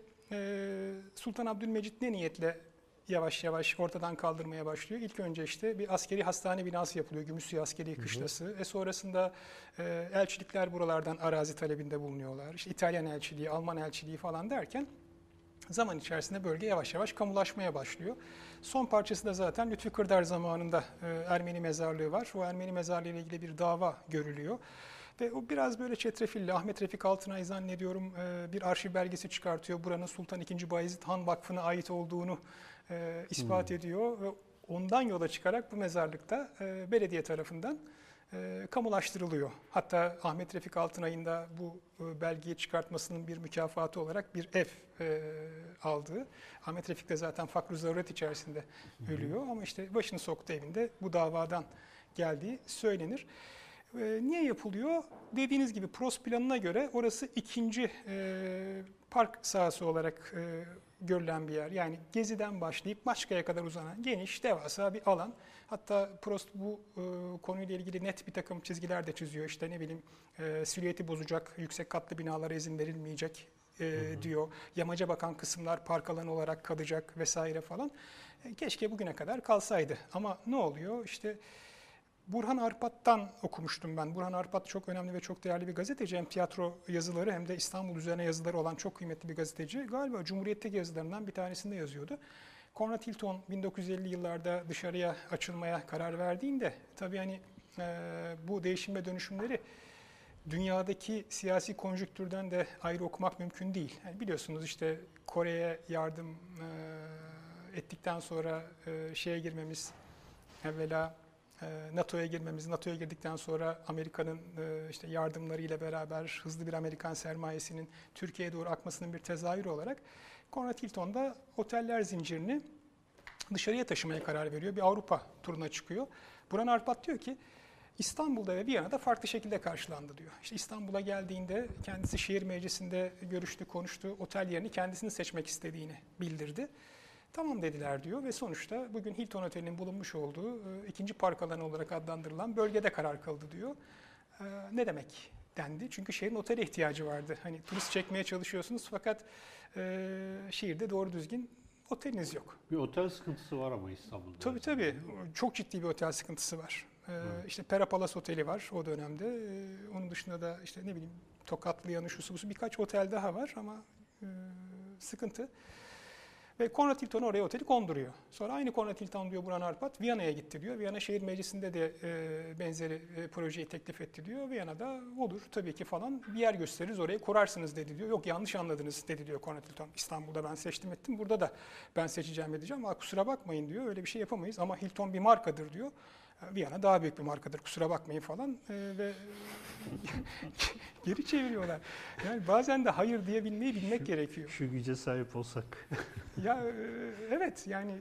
Sultan Abdülmecit ne niyetle yavaş yavaş ortadan kaldırmaya başlıyor. İlk önce işte bir askeri hastane binası yapılıyor. Gümüşsuyu Askeri Kışlası. E sonrasında e, elçilikler buralardan arazi talebinde bulunuyorlar. İşte İtalyan elçiliği, Alman elçiliği falan derken zaman içerisinde bölge yavaş yavaş kamulaşmaya başlıyor. Son parçası da zaten Lütfü Kırdar zamanında e, Ermeni mezarlığı var. O Ermeni mezarlığı ile ilgili bir dava görülüyor. Ve o biraz böyle çetrefilli. Ahmet Refik Altınay zannediyorum e, bir arşiv belgesi çıkartıyor. Buranın Sultan II. Bayezid Han Vakfı'na ait olduğunu e, ispat ediyor. Ve ondan yola çıkarak bu mezarlıkta e, belediye tarafından e, kamulaştırılıyor. Hatta Ahmet Refik Altınay'ın da bu e, belgeyi çıkartmasının bir mükafatı olarak bir ev e, aldığı. Ahmet Refik de zaten fakr zaruret içerisinde ölüyor ama işte başını soktu evinde bu davadan geldiği söylenir. E, niye yapılıyor? Dediğiniz gibi PROS planına göre orası ikinci e, park sahası olarak e, görülen bir yer. Yani Gezi'den başlayıp Maçka'ya kadar uzanan geniş, devasa bir alan. Hatta Prost bu e, konuyla ilgili net bir takım çizgiler de çiziyor. İşte ne bileyim e, silüeti bozacak, yüksek katlı binalara izin verilmeyecek e, diyor. Yamaca bakan kısımlar park alanı olarak kalacak vesaire falan. E, keşke bugüne kadar kalsaydı. Ama ne oluyor? İşte Burhan Arpat'tan okumuştum ben. Burhan Arpat çok önemli ve çok değerli bir gazeteci. Hem tiyatro yazıları hem de İstanbul üzerine yazıları olan çok kıymetli bir gazeteci. Galiba Cumhuriyet'teki yazılarından bir tanesinde yazıyordu. Conrad Hilton 1950 yıllarda dışarıya açılmaya karar verdiğinde tabii hani e, bu değişim ve dönüşümleri dünyadaki siyasi konjüktürden de ayrı okumak mümkün değil. Yani biliyorsunuz işte Kore'ye yardım e, ettikten sonra e, şeye girmemiz evvela NATO'ya girmemiz, NATO'ya girdikten sonra Amerika'nın e, işte yardımlarıyla beraber hızlı bir Amerikan sermayesinin Türkiye'ye doğru akmasının bir tezahürü olarak Conrad Hilton da oteller zincirini dışarıya taşımaya karar veriyor. Bir Avrupa turuna çıkıyor. Buran Arpat diyor ki İstanbul'da ve Viyana'da farklı şekilde karşılandı diyor. İşte İstanbul'a geldiğinde kendisi şehir meclisinde görüştü, konuştu. Otel yerini kendisini seçmek istediğini bildirdi. Tamam dediler diyor ve sonuçta bugün Hilton Oteli'nin bulunmuş olduğu e, ikinci park alanı olarak adlandırılan bölgede karar kıldı diyor. E, ne demek dendi? Çünkü şehrin otele ihtiyacı vardı. Hani turist çekmeye çalışıyorsunuz fakat e, şehirde doğru düzgün oteliniz yok. Bir otel sıkıntısı var ama İstanbul'da. Tabii tabii. Çok ciddi bir otel sıkıntısı var. Ee, işte Pera Palace Oteli var o dönemde. Ee, onun dışında da işte ne bileyim Tokatlı yanı şusu busu birkaç otel daha var ama e, sıkıntı. Ve Konrad Hilton oraya oteli konduruyor. Sonra aynı Konrad Hilton diyor Burhan Arpat Viyana'ya gitti diyor. Viyana Şehir Meclisi'nde de e, benzeri e, projeyi teklif etti diyor. Viyana'da olur tabii ki falan bir yer gösteririz orayı kurarsınız dedi diyor. Yok yanlış anladınız dedi diyor Konrad Hilton. İstanbul'da ben seçtim ettim burada da ben seçeceğim edeceğim ama kusura bakmayın diyor öyle bir şey yapamayız ama Hilton bir markadır diyor. Viyana daha büyük bir markadır kusura bakmayın falan e, ve geri çeviriyorlar. Yani bazen de hayır diyebilmeyi bilmek gerekiyor. Şu güce sahip olsak. Ya e, evet yani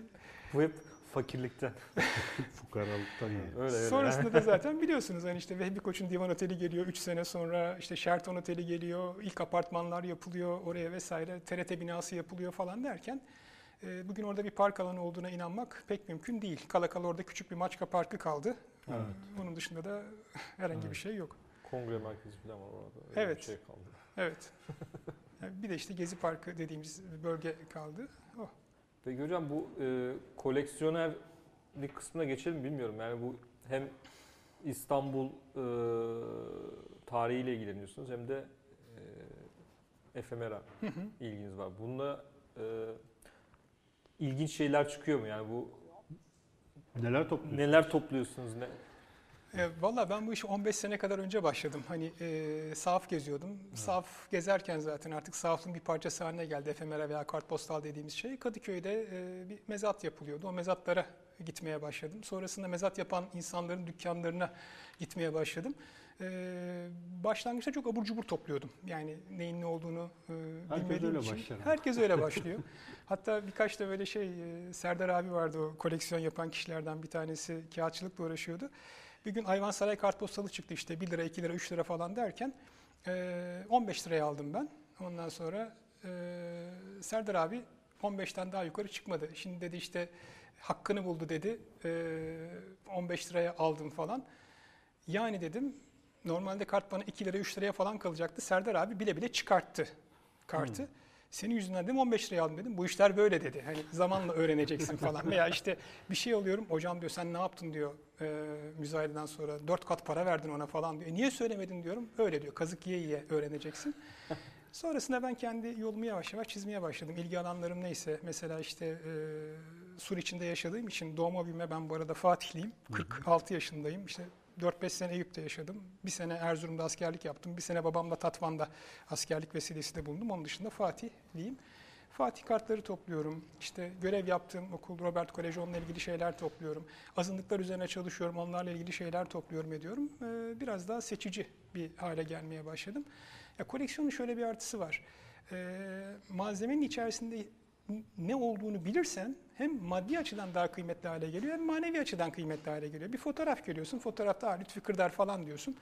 Bu hep fakirlikten. Fukaralıktan yani. Öyle öyle. sonrasında da zaten biliyorsunuz hani işte Vehbi Koç'un Divan Oteli geliyor 3 sene sonra işte Sheraton Oteli geliyor ilk apartmanlar yapılıyor oraya vesaire TRT binası yapılıyor falan derken e, bugün orada bir park alanı olduğuna inanmak pek mümkün değil. Kala kala orada küçük bir Maçka Parkı kaldı. Evet. Bunun dışında da herhangi bir Evet. şey yok. Kongre merkezi falan var orada. Öyle Evet. Bir şey kaldı. Evet. Yani bir de işte Gezi Parkı dediğimiz bölge kaldı. Oh. Peki hocam bu e, koleksiyonerlik kısmına geçelim mi bilmiyorum. Yani bu hem İstanbul e, tarihiyle ilgileniyorsunuz hem de e, efemera ilginiz var. Bunda e, ilginç şeyler çıkıyor mu? Yani bu Neler topluyorsun? neler topluyorsunuz? Ne? E, Valla ben bu işi 15 sene kadar önce başladım. Hani e, sahaf geziyordum. Sahaf gezerken zaten artık sahafın bir parçası haline geldi. Efemera veya kartpostal dediğimiz şey. Kadıköy'de e, bir mezat yapılıyordu. O mezatlara gitmeye başladım. Sonrasında mezat yapan insanların dükkanlarına gitmeye başladım. E, başlangıçta çok abur cubur topluyordum. Yani neyin ne olduğunu e, Herkes bilmediğim öyle için. başlar. Herkes öyle başlıyor. Hatta birkaç da böyle şey, e, Serdar abi vardı o koleksiyon yapan kişilerden bir tanesi kağıtçılıkla uğraşıyordu. Bir gün Ayvansaray kartpostalı çıktı işte 1 lira, 2 lira, 3 lira falan derken e, 15 liraya aldım ben. Ondan sonra e, Serdar abi 15'ten daha yukarı çıkmadı. Şimdi dedi işte hakkını buldu dedi. E, 15 liraya aldım falan. Yani dedim normalde kart bana 2 lira 3 liraya falan kalacaktı. Serdar abi bile bile çıkarttı kartı. Senin yüzünden dedim 15 liraya aldım dedim. Bu işler böyle dedi. Hani zamanla öğreneceksin falan. Veya işte bir şey alıyorum. Hocam diyor sen ne yaptın diyor e, müzayededen sonra. Dört kat para verdin ona falan diyor. E, niye söylemedin diyorum. Öyle diyor. Kazık yiye yiye öğreneceksin. Sonrasında ben kendi yolumu yavaş yavaş çizmeye başladım. İlgi alanlarım neyse. Mesela işte e, Sur içinde yaşadığım için doğma büyüme ben bu arada Fatihliyim. 46 yaşındayım. İşte 4-5 sene Eyüp'te yaşadım. Bir sene Erzurum'da askerlik yaptım. Bir sene babamla Tatvan'da askerlik vesilesiyle bulundum. Onun dışında Fatihliyim. Fatih kartları topluyorum. İşte görev yaptığım okul Robert Koleji onunla ilgili şeyler topluyorum. Azınlıklar üzerine çalışıyorum. Onlarla ilgili şeyler topluyorum ediyorum. Ee, biraz daha seçici bir hale gelmeye başladım. Ya koleksiyonun şöyle bir artısı var. Ee, malzemenin içerisinde ne olduğunu bilirsen hem maddi açıdan daha kıymetli hale geliyor hem manevi açıdan kıymetli hale geliyor. Bir fotoğraf görüyorsun, fotoğrafta "Aa, Lütfi Kırdar falan diyorsun.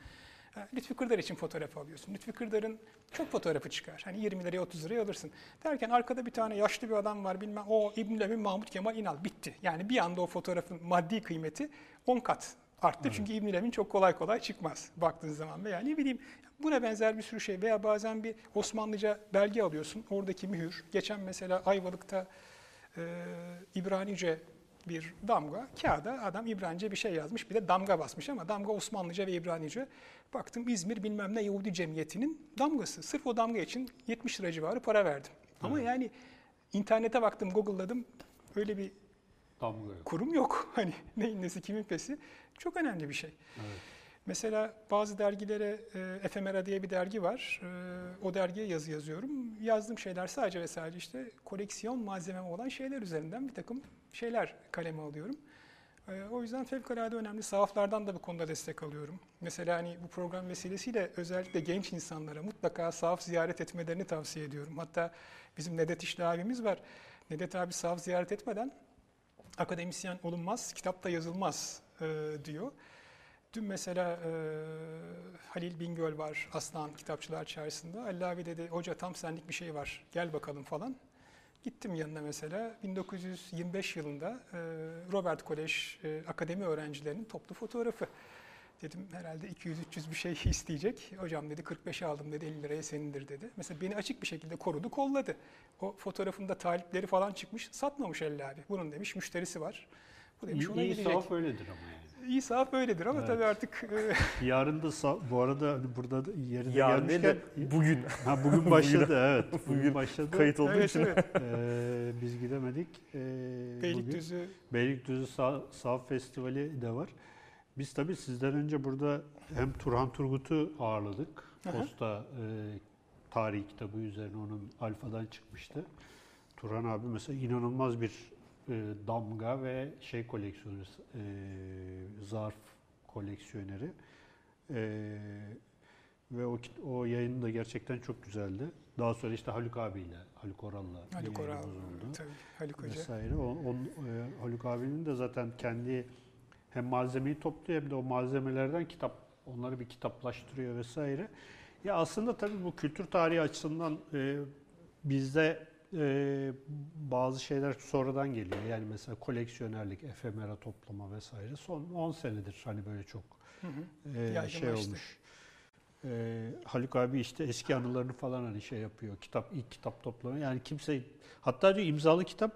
Lütfi Kırdar için fotoğraf alıyorsun. Lütfi Kırdar'ın çok fotoğrafı çıkar. Hani 20 liraya 30 liraya alırsın. Derken arkada bir tane yaşlı bir adam var bilmem o İbn Lemin Mahmut Kemal İnal bitti. Yani bir anda o fotoğrafın maddi kıymeti 10 kat arttı. Çünkü İbn Lemin çok kolay kolay çıkmaz baktığın zaman. Veya ne bileyim buna benzer bir sürü şey veya bazen bir Osmanlıca belge alıyorsun. Oradaki mühür. Geçen mesela Ayvalık'ta e, İbranice bir damga. Kağıda adam İbranice bir şey yazmış. Bir de damga basmış ama damga Osmanlıca ve İbranice. Baktım İzmir bilmem ne Yahudi Cemiyeti'nin damgası. Sırf o damga için 70 lira civarı para verdim. Ama yani internete baktım, Google'ladım. Öyle bir Damga yok. kurum yok. Hani neyin nesi kimin pesi. Çok önemli bir şey. Evet. Mesela bazı dergilere, e, Efemera diye bir dergi var. E, o dergiye yazı yazıyorum. Yazdığım şeyler sadece ve sadece işte koleksiyon malzemem olan şeyler üzerinden bir takım şeyler kaleme alıyorum. E, o yüzden fevkalade önemli. Sahaflardan da bu konuda destek alıyorum. Mesela hani bu program vesilesiyle özellikle genç insanlara mutlaka sahaf ziyaret etmelerini tavsiye ediyorum. Hatta bizim Nedet İşli abimiz var. Nedet abi sahaf ziyaret etmeden akademisyen olunmaz, kitap da yazılmaz e, diyor. Dün mesela e, Halil Bingöl var Aslan Kitapçılar Çarşısı'nda. Ali abi dedi hoca tam senlik bir şey var gel bakalım falan. Gittim yanına mesela 1925 yılında e, Robert Kolej e, akademi öğrencilerinin toplu fotoğrafı. Dedim herhalde 200-300 bir şey isteyecek. Hocam dedi 45'e aldım dedi 50 liraya senindir dedi. Mesela beni açık bir şekilde korudu kolladı. O fotoğrafında talipleri falan çıkmış satmamış Ali abi. Bunun demiş müşterisi var. Bu demiş İyi, ona iyi gidecek. sahaf öyledir ama yani. İyi sahaf öyledir ama Evet. tabii artık e, Yarın da sa- bu arada hani burada da yerine Yarın değil de gelmişken bugün ha, bugün başladı evet. Bugün, Bugün başladı. kayıt olduğu evet, için. evet. Ee, biz gidemedik. Ee, bugün Beylikdüzü Beylikdüzü Sağ, Sahaf Festivali de var. Biz tabii sizden önce burada hem Turhan Turgut'u ağırladık. Posta e, tarihi kitabı üzerine onun alfadan çıkmıştı. Turhan abi mesela inanılmaz bir e, damga ve şey koleksiyonu, e, zarf koleksiyoneri. E, ve o, o yayın da gerçekten çok güzeldi. Daha sonra işte Haluk abiyle, Haluk Oral'la Haluk Oral, oldu tabii Haluk Hoca. vesaire. O, on, e, Haluk abinin de zaten kendi hem malzemeyi topluyor hem de o malzemelerden kitap onları bir kitaplaştırıyor vesaire. Ya aslında tabii bu kültür tarihi açısından e, bizde e, bazı şeyler sonradan geliyor. Yani mesela koleksiyonerlik, efemera toplama vesaire son 10 senedir hani böyle çok Hı hı. e, şey olmuş. E, Haluk abi işte eski anılarını falan hani şey yapıyor. Kitap ilk kitap toplama. Yani kimse hatta diyor imzalı kitap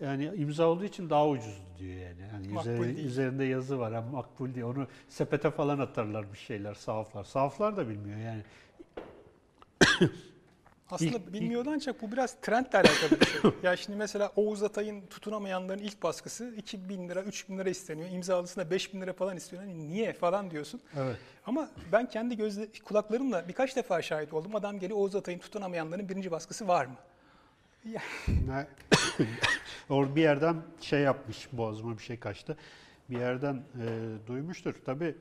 yani imza olduğu için daha ucuzdu diyor yani. yani Makbul üzerinde, değil. üzerinde yazı var hem makbul diye. Onu sepete falan atarlar bir şeyler, sahaflar. Sahaflar da bilmiyor yani. Aslında İlk- bilmiyordu ancak bu biraz trendle alakalı bir şey. ya şimdi mesela Oğuz Atay'ın tutunamayanların ilk baskısı 2000 lira, 3000 lira isteniyor. İmzalısına 5000 lira falan istiyor. Hani niye falan diyorsun. Evet. Ama ben kendi gözle, kulaklarımla birkaç defa şahit oldum. Adam geliyor Oğuz Atay'ın tutunamayanların birinci baskısı var mı? Or bir yerden şey yapmış, boğazıma bir şey kaçtı. Bir yerden e, duymuştur. Tabii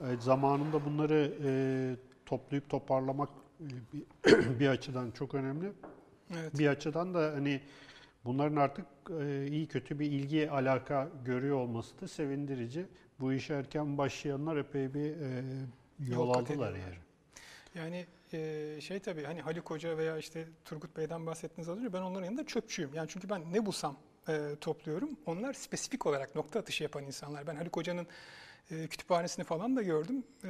e, zamanında bunları e, toplayıp toparlamak bir, bir açıdan çok önemli. Evet. Bir açıdan da hani bunların artık e, iyi kötü bir ilgi alaka görüyor olması da sevindirici. Bu işe erken başlayanlar epey bir e, yol, Yol aldılar yani. Yani e, şey tabii hani Haluk Hoca veya işte Turgut Bey'den bahsettiniz az önce ben onların yanında çöpçüyüm. Yani çünkü ben ne bulsam e, topluyorum. Onlar spesifik olarak nokta atışı yapan insanlar. Ben Haluk Hoca'nın e, kütüphanesini falan da gördüm. E,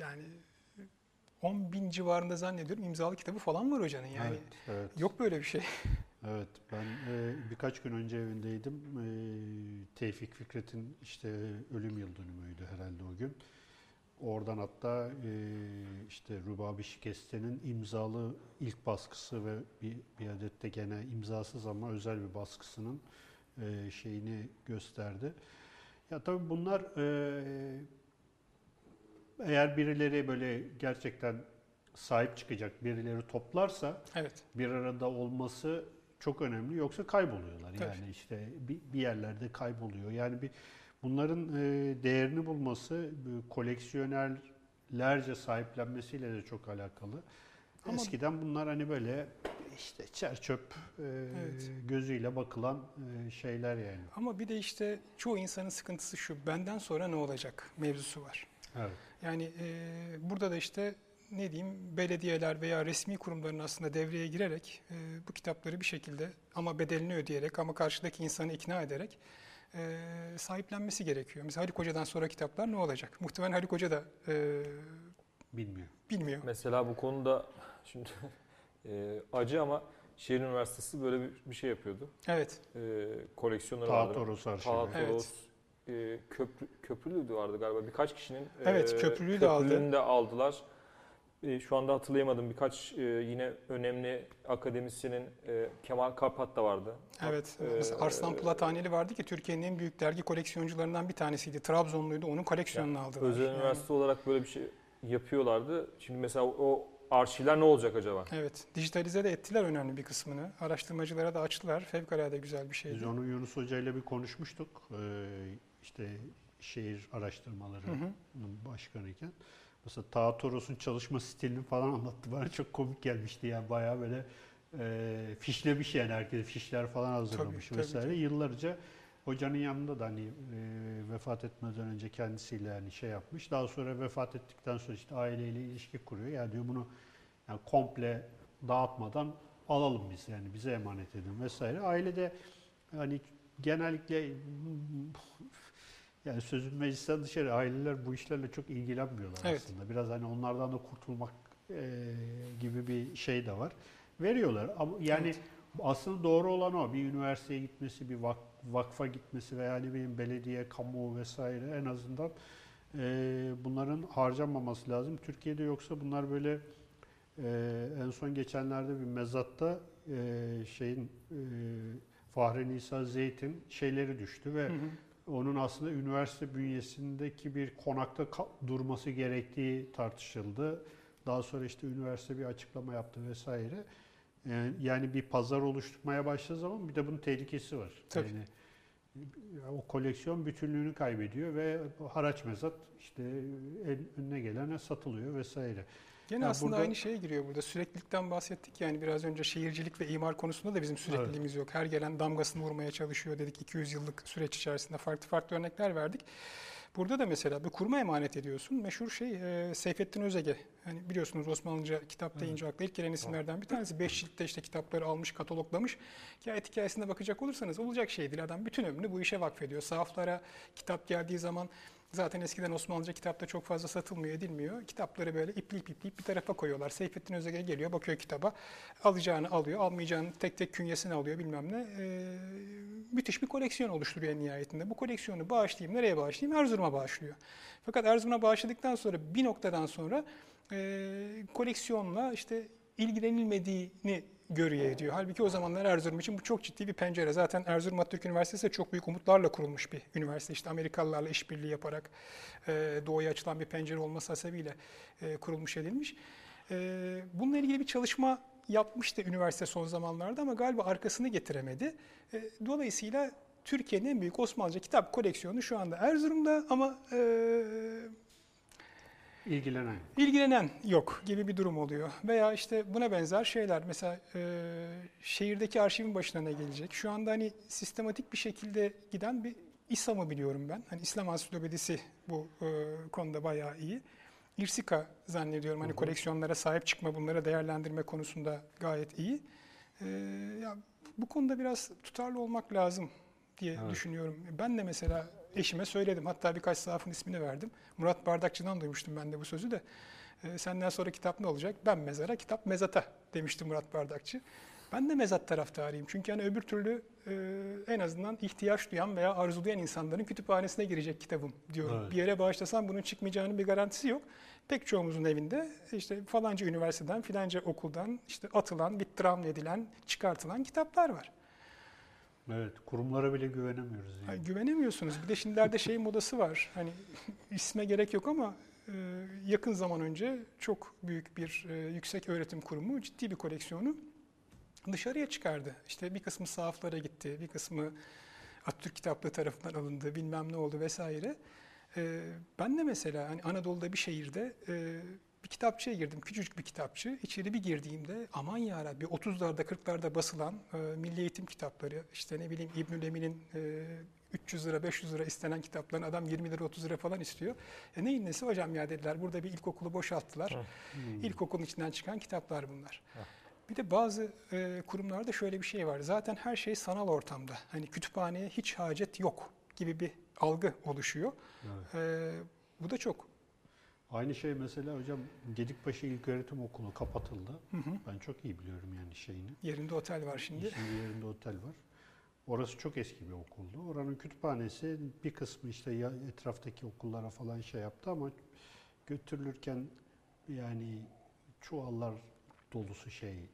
yani 10 bin civarında zannediyorum imzalı kitabı falan var hocanın yani. Evet, evet. Yok böyle bir şey. Evet, ben e, birkaç gün önce evindeydim. E, Tevfik Fikret'in işte ölüm yıl dönümüydü herhalde o gün. Oradan hatta e, işte Rubabi Şikeste'nin imzalı ilk baskısı ve bir, bir adet de gene imzasız ama özel bir baskısının e, şeyini gösterdi. Ya tabii bunlar e, eğer birileri böyle gerçekten sahip çıkacak, birileri toplarsa Evet. bir arada olması çok önemli. Yoksa kayboluyorlar. Tabii. Yani işte bir, bir yerlerde kayboluyor. Yani bir bunların e, değerini bulması bu koleksiyonerlerce sahiplenmesiyle de çok alakalı. Ama- Eskiden bunlar hani böyle işte çer çöp e, Evet. gözüyle bakılan e, şeyler yani. Ama bir de işte çoğu insanın sıkıntısı şu. Benden sonra ne olacak mevzusu var. Evet. Yani e, burada da işte ne diyeyim belediyeler veya resmi kurumların aslında devreye girerek e, bu kitapları bir şekilde ama bedelini ödeyerek ama karşıdaki insanı ikna ederek e, sahiplenmesi gerekiyor. Mesela Haluk Hoca'dan sonra kitaplar ne olacak? Muhtemelen Haluk Hoca da e, Bilmiyorum. bilmiyor. Mesela bu konuda şimdi e, acı ama şehir üniversitesi böyle bir, bir şey yapıyordu. Evet, E, koleksiyonları vardı. Taatoros arşivi. Taatoros, e, köprü, köprülüydü vardı galiba. Birkaç kişinin Evet, köprülüyü de aldı. de aldılar. E, şu anda hatırlayamadım. Birkaç e, yine önemli akademisyenin e, Kemal Karpat da vardı. evet. E, Mesela Arslan Plataneli vardı ki Türkiye'nin en büyük dergi koleksiyoncularından bir tanesiydi. Trabzonluydu, onun koleksiyonunu aldılar. Özel Yani- üniversite olarak böyle bir şey yapıyorlardı. Şimdi mesela o arşivler ne olacak acaba? Evet, dijitalize de ettiler önemli bir kısmını. Araştırmacılara da açtılar. Fevkalade güzel bir şeydi. Biz onu Yunus Hoca ile bir konuşmuştuk. Ee, işte şehir araştırmaları Hı hı. başkanıyken. Mesela Taha Toros'un çalışma stilini falan anlattı. Bana çok komik gelmişti yani bayağı böyle e, fişlemiş yani herkes fişler falan hazırlamış tabii, vesaire. tabii. Yıllarca hocanın yanında da hani e, vefat etmeden önce kendisiyle hani şey yapmış. Daha sonra vefat ettikten sonra işte aileyle ilişki kuruyor. Yani diyor bunu yani komple dağıtmadan alalım biz yani bize emanet edin vesaire. Ailede hani genellikle yani sözün meclisten dışarı aileler bu işlerle çok ilgilenmiyorlar Evet. aslında. Biraz hani onlardan da kurtulmak e, gibi bir şey de var. Veriyorlar ama yani Evet. aslında doğru olan o. Bir üniversiteye gitmesi, bir vak- vakfa gitmesi veya ne bileyim belediye, kamu vesaire en azından e, bunların harcanmaması lazım. Türkiye'de yoksa bunlar böyle e, en son geçenlerde bir mezatta e, şeyin e, Fahri Nisa Zeyt'in şeyleri düştü ve Hı hı. Onun aslında üniversite bünyesindeki bir konakta durması gerektiği tartışıldı. Daha sonra işte üniversite bir açıklama yaptı vesaire. Yani, yani bir pazar oluşturmaya başladığı zaman bir de bunun tehlikesi var. Tabii. Yani e, o koleksiyon bütünlüğünü kaybediyor ve haraç mezat işte en önüne gelene satılıyor vesaire. Gene Ya aslında burada- aynı şeye giriyor burada. Süreklilikten bahsettik yani biraz önce şehircilik ve imar konusunda da bizim sürekliliğimiz yok. Her gelen damgasını vurmaya çalışıyor dedik 200 yıllık süreç içerisinde farklı farklı örnekler verdik. Burada da mesela bir kuruma emanet ediyorsun. Meşhur şey e, Seyfettin Özege. Hani biliyorsunuz Osmanlıca kitap deyince akla ilk gelen isimlerden bir tanesi. Beş ciltte işte kitapları almış, kataloglamış. Hikayet hikayesine bakacak olursanız olacak şey değil. Adam bütün ömrünü bu işe vakfediyor. Sahaflara kitap geldiği zaman Zaten eskiden Osmanlıca kitapta çok fazla satılmıyor, edilmiyor. Kitapları böyle ipleyip ipleyip bir tarafa koyuyorlar. Seyfettin Özege geliyor, bakıyor kitaba. Alacağını alıyor, almayacağını tek tek künyesini alıyor bilmem ne. Ee, müthiş bir koleksiyon oluşturuyor nihayetinde. Bu koleksiyonu bağışlayayım, nereye bağışlayayım? Erzurum'a bağışlıyor. Fakat Erzurum'a bağışladıktan sonra bir noktadan sonra e, koleksiyonla işte ilgilenilmediğini görüyor ediyor. Halbuki o zamanlar Erzurum için bu çok ciddi bir pencere. Zaten Erzurum Atatürk Üniversitesi de çok büyük umutlarla kurulmuş bir üniversite. İşte Amerikalılarla işbirliği yaparak e, doğuya açılan bir pencere olması hasebiyle e, kurulmuş edilmiş. E, bununla ilgili bir çalışma yapmıştı üniversite son zamanlarda ama galiba arkasını getiremedi. E, dolayısıyla Türkiye'nin en büyük Osmanlıca kitap koleksiyonu şu anda Erzurum'da ama e, İlgilenen. ilgilenen yok gibi bir durum oluyor. Veya işte buna benzer şeyler. Mesela e, şehirdeki arşivin başına ne gelecek? Şu anda hani sistematik bir şekilde giden bir İslam'ı biliyorum ben. Hani İslam Ansiklopedisi bu e, konuda bayağı iyi. İrsika zannediyorum hani Hı hı. koleksiyonlara sahip çıkma, bunlara değerlendirme konusunda gayet iyi. E, ya bu konuda biraz tutarlı olmak lazım diye Evet. düşünüyorum. Ben de mesela eşime söyledim. Hatta birkaç sahafın ismini verdim. Murat Bardakçı'dan duymuştum ben de bu sözü de. E, senden sonra kitap ne olacak? Ben mezara, kitap mezata demişti Murat Bardakçı. Ben de mezat taraftarıyım. Çünkü hani öbür türlü e, en azından ihtiyaç duyan veya arzulayan insanların kütüphanesine girecek kitabım diyorum. Evet. Bir yere bağışlasam bunun çıkmayacağının bir garantisi yok. Pek çoğumuzun evinde işte falanca üniversiteden, filanca okuldan işte atılan, bittiram edilen, çıkartılan kitaplar var. Evet, kurumlara bile güvenemiyoruz. Yani. Ay, güvenemiyorsunuz. Bir de şimdilerde şey modası var. Hani isme gerek yok ama e, yakın zaman önce çok büyük bir e, yüksek öğretim kurumu ciddi bir koleksiyonu dışarıya çıkardı. İşte bir kısmı sahaflara gitti, bir kısmı Atatürk kitaplığı tarafından alındı, bilmem ne oldu vesaire. E, ben de mesela hani Anadolu'da bir şehirde e, bir kitapçıya girdim, küçücük bir kitapçı. İçeri bir girdiğimde aman yarabbi 30'larda 40'larda basılan e, milli eğitim kitapları, işte ne bileyim İbnül Emin'in e, 300 lira 500 lira istenen kitapların adam 20 lira 30 lira falan istiyor. E neyin nesi hocam ya dediler. Burada bir ilkokulu boşalttılar. Hmm. İlkokulun içinden çıkan kitaplar bunlar. Bir de bazı e, kurumlarda şöyle bir şey var. Zaten her şey sanal ortamda. Hani kütüphaneye hiç hacet yok gibi bir algı oluşuyor. Evet. E, bu da çok. Aynı şey mesela hocam Gedikbaşı İlköğretim Okulu kapatıldı. Hı hı. Ben çok iyi biliyorum yani şeyini. Yerinde otel var şimdi. Şimdi yerinde otel var. Orası çok eski bir okuldu. Oranın kütüphanesi bir kısmı işte ya etraftaki okullara falan şey yaptı ama götürülürken yani çuvallar dolusu şey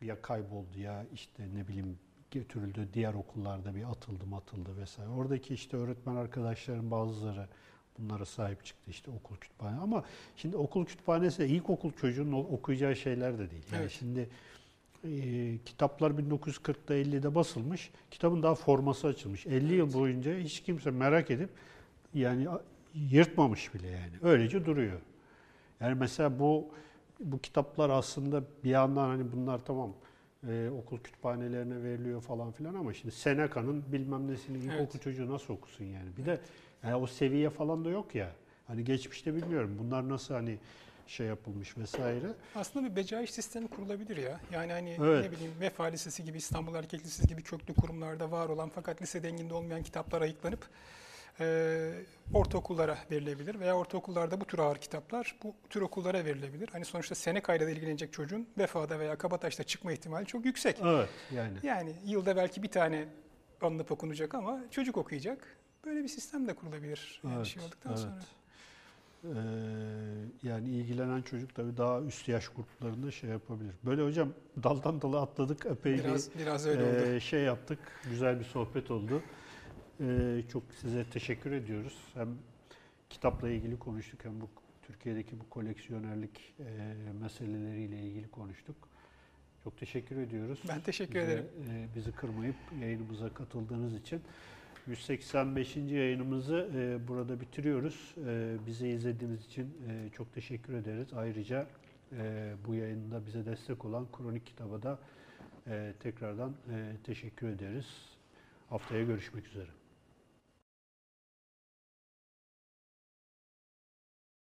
ya kayboldu ya işte ne bileyim götürüldü diğer okullarda bir atıldı atıldı vesaire. Oradaki işte öğretmen arkadaşların bazıları bunlara sahip çıktı işte okul kütüphane ama şimdi okul kütüphanesi de ilkokul çocuğunun okuyacağı şeyler de değil. Yani Evet. şimdi e, kitaplar 1940'da 50'de basılmış. Kitabın daha forması açılmış. 50 yıl boyunca hiç kimse merak edip yani yırtmamış bile yani. Öylece duruyor. Yani mesela bu bu kitaplar aslında bir yandan hani bunlar tamam e, okul kütüphanelerine veriliyor falan filan ama şimdi Seneca'nın bilmem nesini ilkokul Evet. çocuğu nasıl okusun yani. Bir de yani o seviye falan da yok ya. Hani geçmişte bilmiyorum bunlar nasıl hani şey yapılmış vesaire. Aslında bir becaiş sistemi kurulabilir ya. Yani hani Evet. ne bileyim Vefa Lisesi gibi, İstanbul Erkek Lisesi gibi köklü kurumlarda var olan fakat lise denginde olmayan kitaplar ayıklanıp e, ortaokullara verilebilir veya ortaokullarda bu tür ağır kitaplar bu tür okullara verilebilir. Hani sonuçta Seneca ile ilgilenecek çocuğun Vefa'da veya Kabataş'ta çıkma ihtimali çok yüksek. Evet yani. Yani yılda belki bir tane alınıp okunacak ama çocuk okuyacak. Böyle bir sistem de kurulabilir. Yani Evet, şey olduktan evet. sonra. Ee, yani ilgilenen çocuk tabii daha üst yaş gruplarında şey yapabilir. Böyle hocam daldan dala atladık epey Biraz biraz bir öyle oldu. e, şey yaptık. Güzel bir sohbet oldu. Ee, çok size teşekkür ediyoruz. Hem kitapla ilgili konuştuk hem bu Türkiye'deki bu koleksiyonerlik e, meseleleriyle ilgili konuştuk. Çok teşekkür ediyoruz. Ben teşekkür Bize, ederim. e, bizi kırmayıp yayınımıza katıldığınız için. 185. yayınımızı e, burada bitiriyoruz. E, bizi izlediğiniz için e, çok teşekkür ederiz. Ayrıca bu yayında bize destek olan Kronik Kitab'a da tekrardan teşekkür ederiz. Haftaya görüşmek üzere.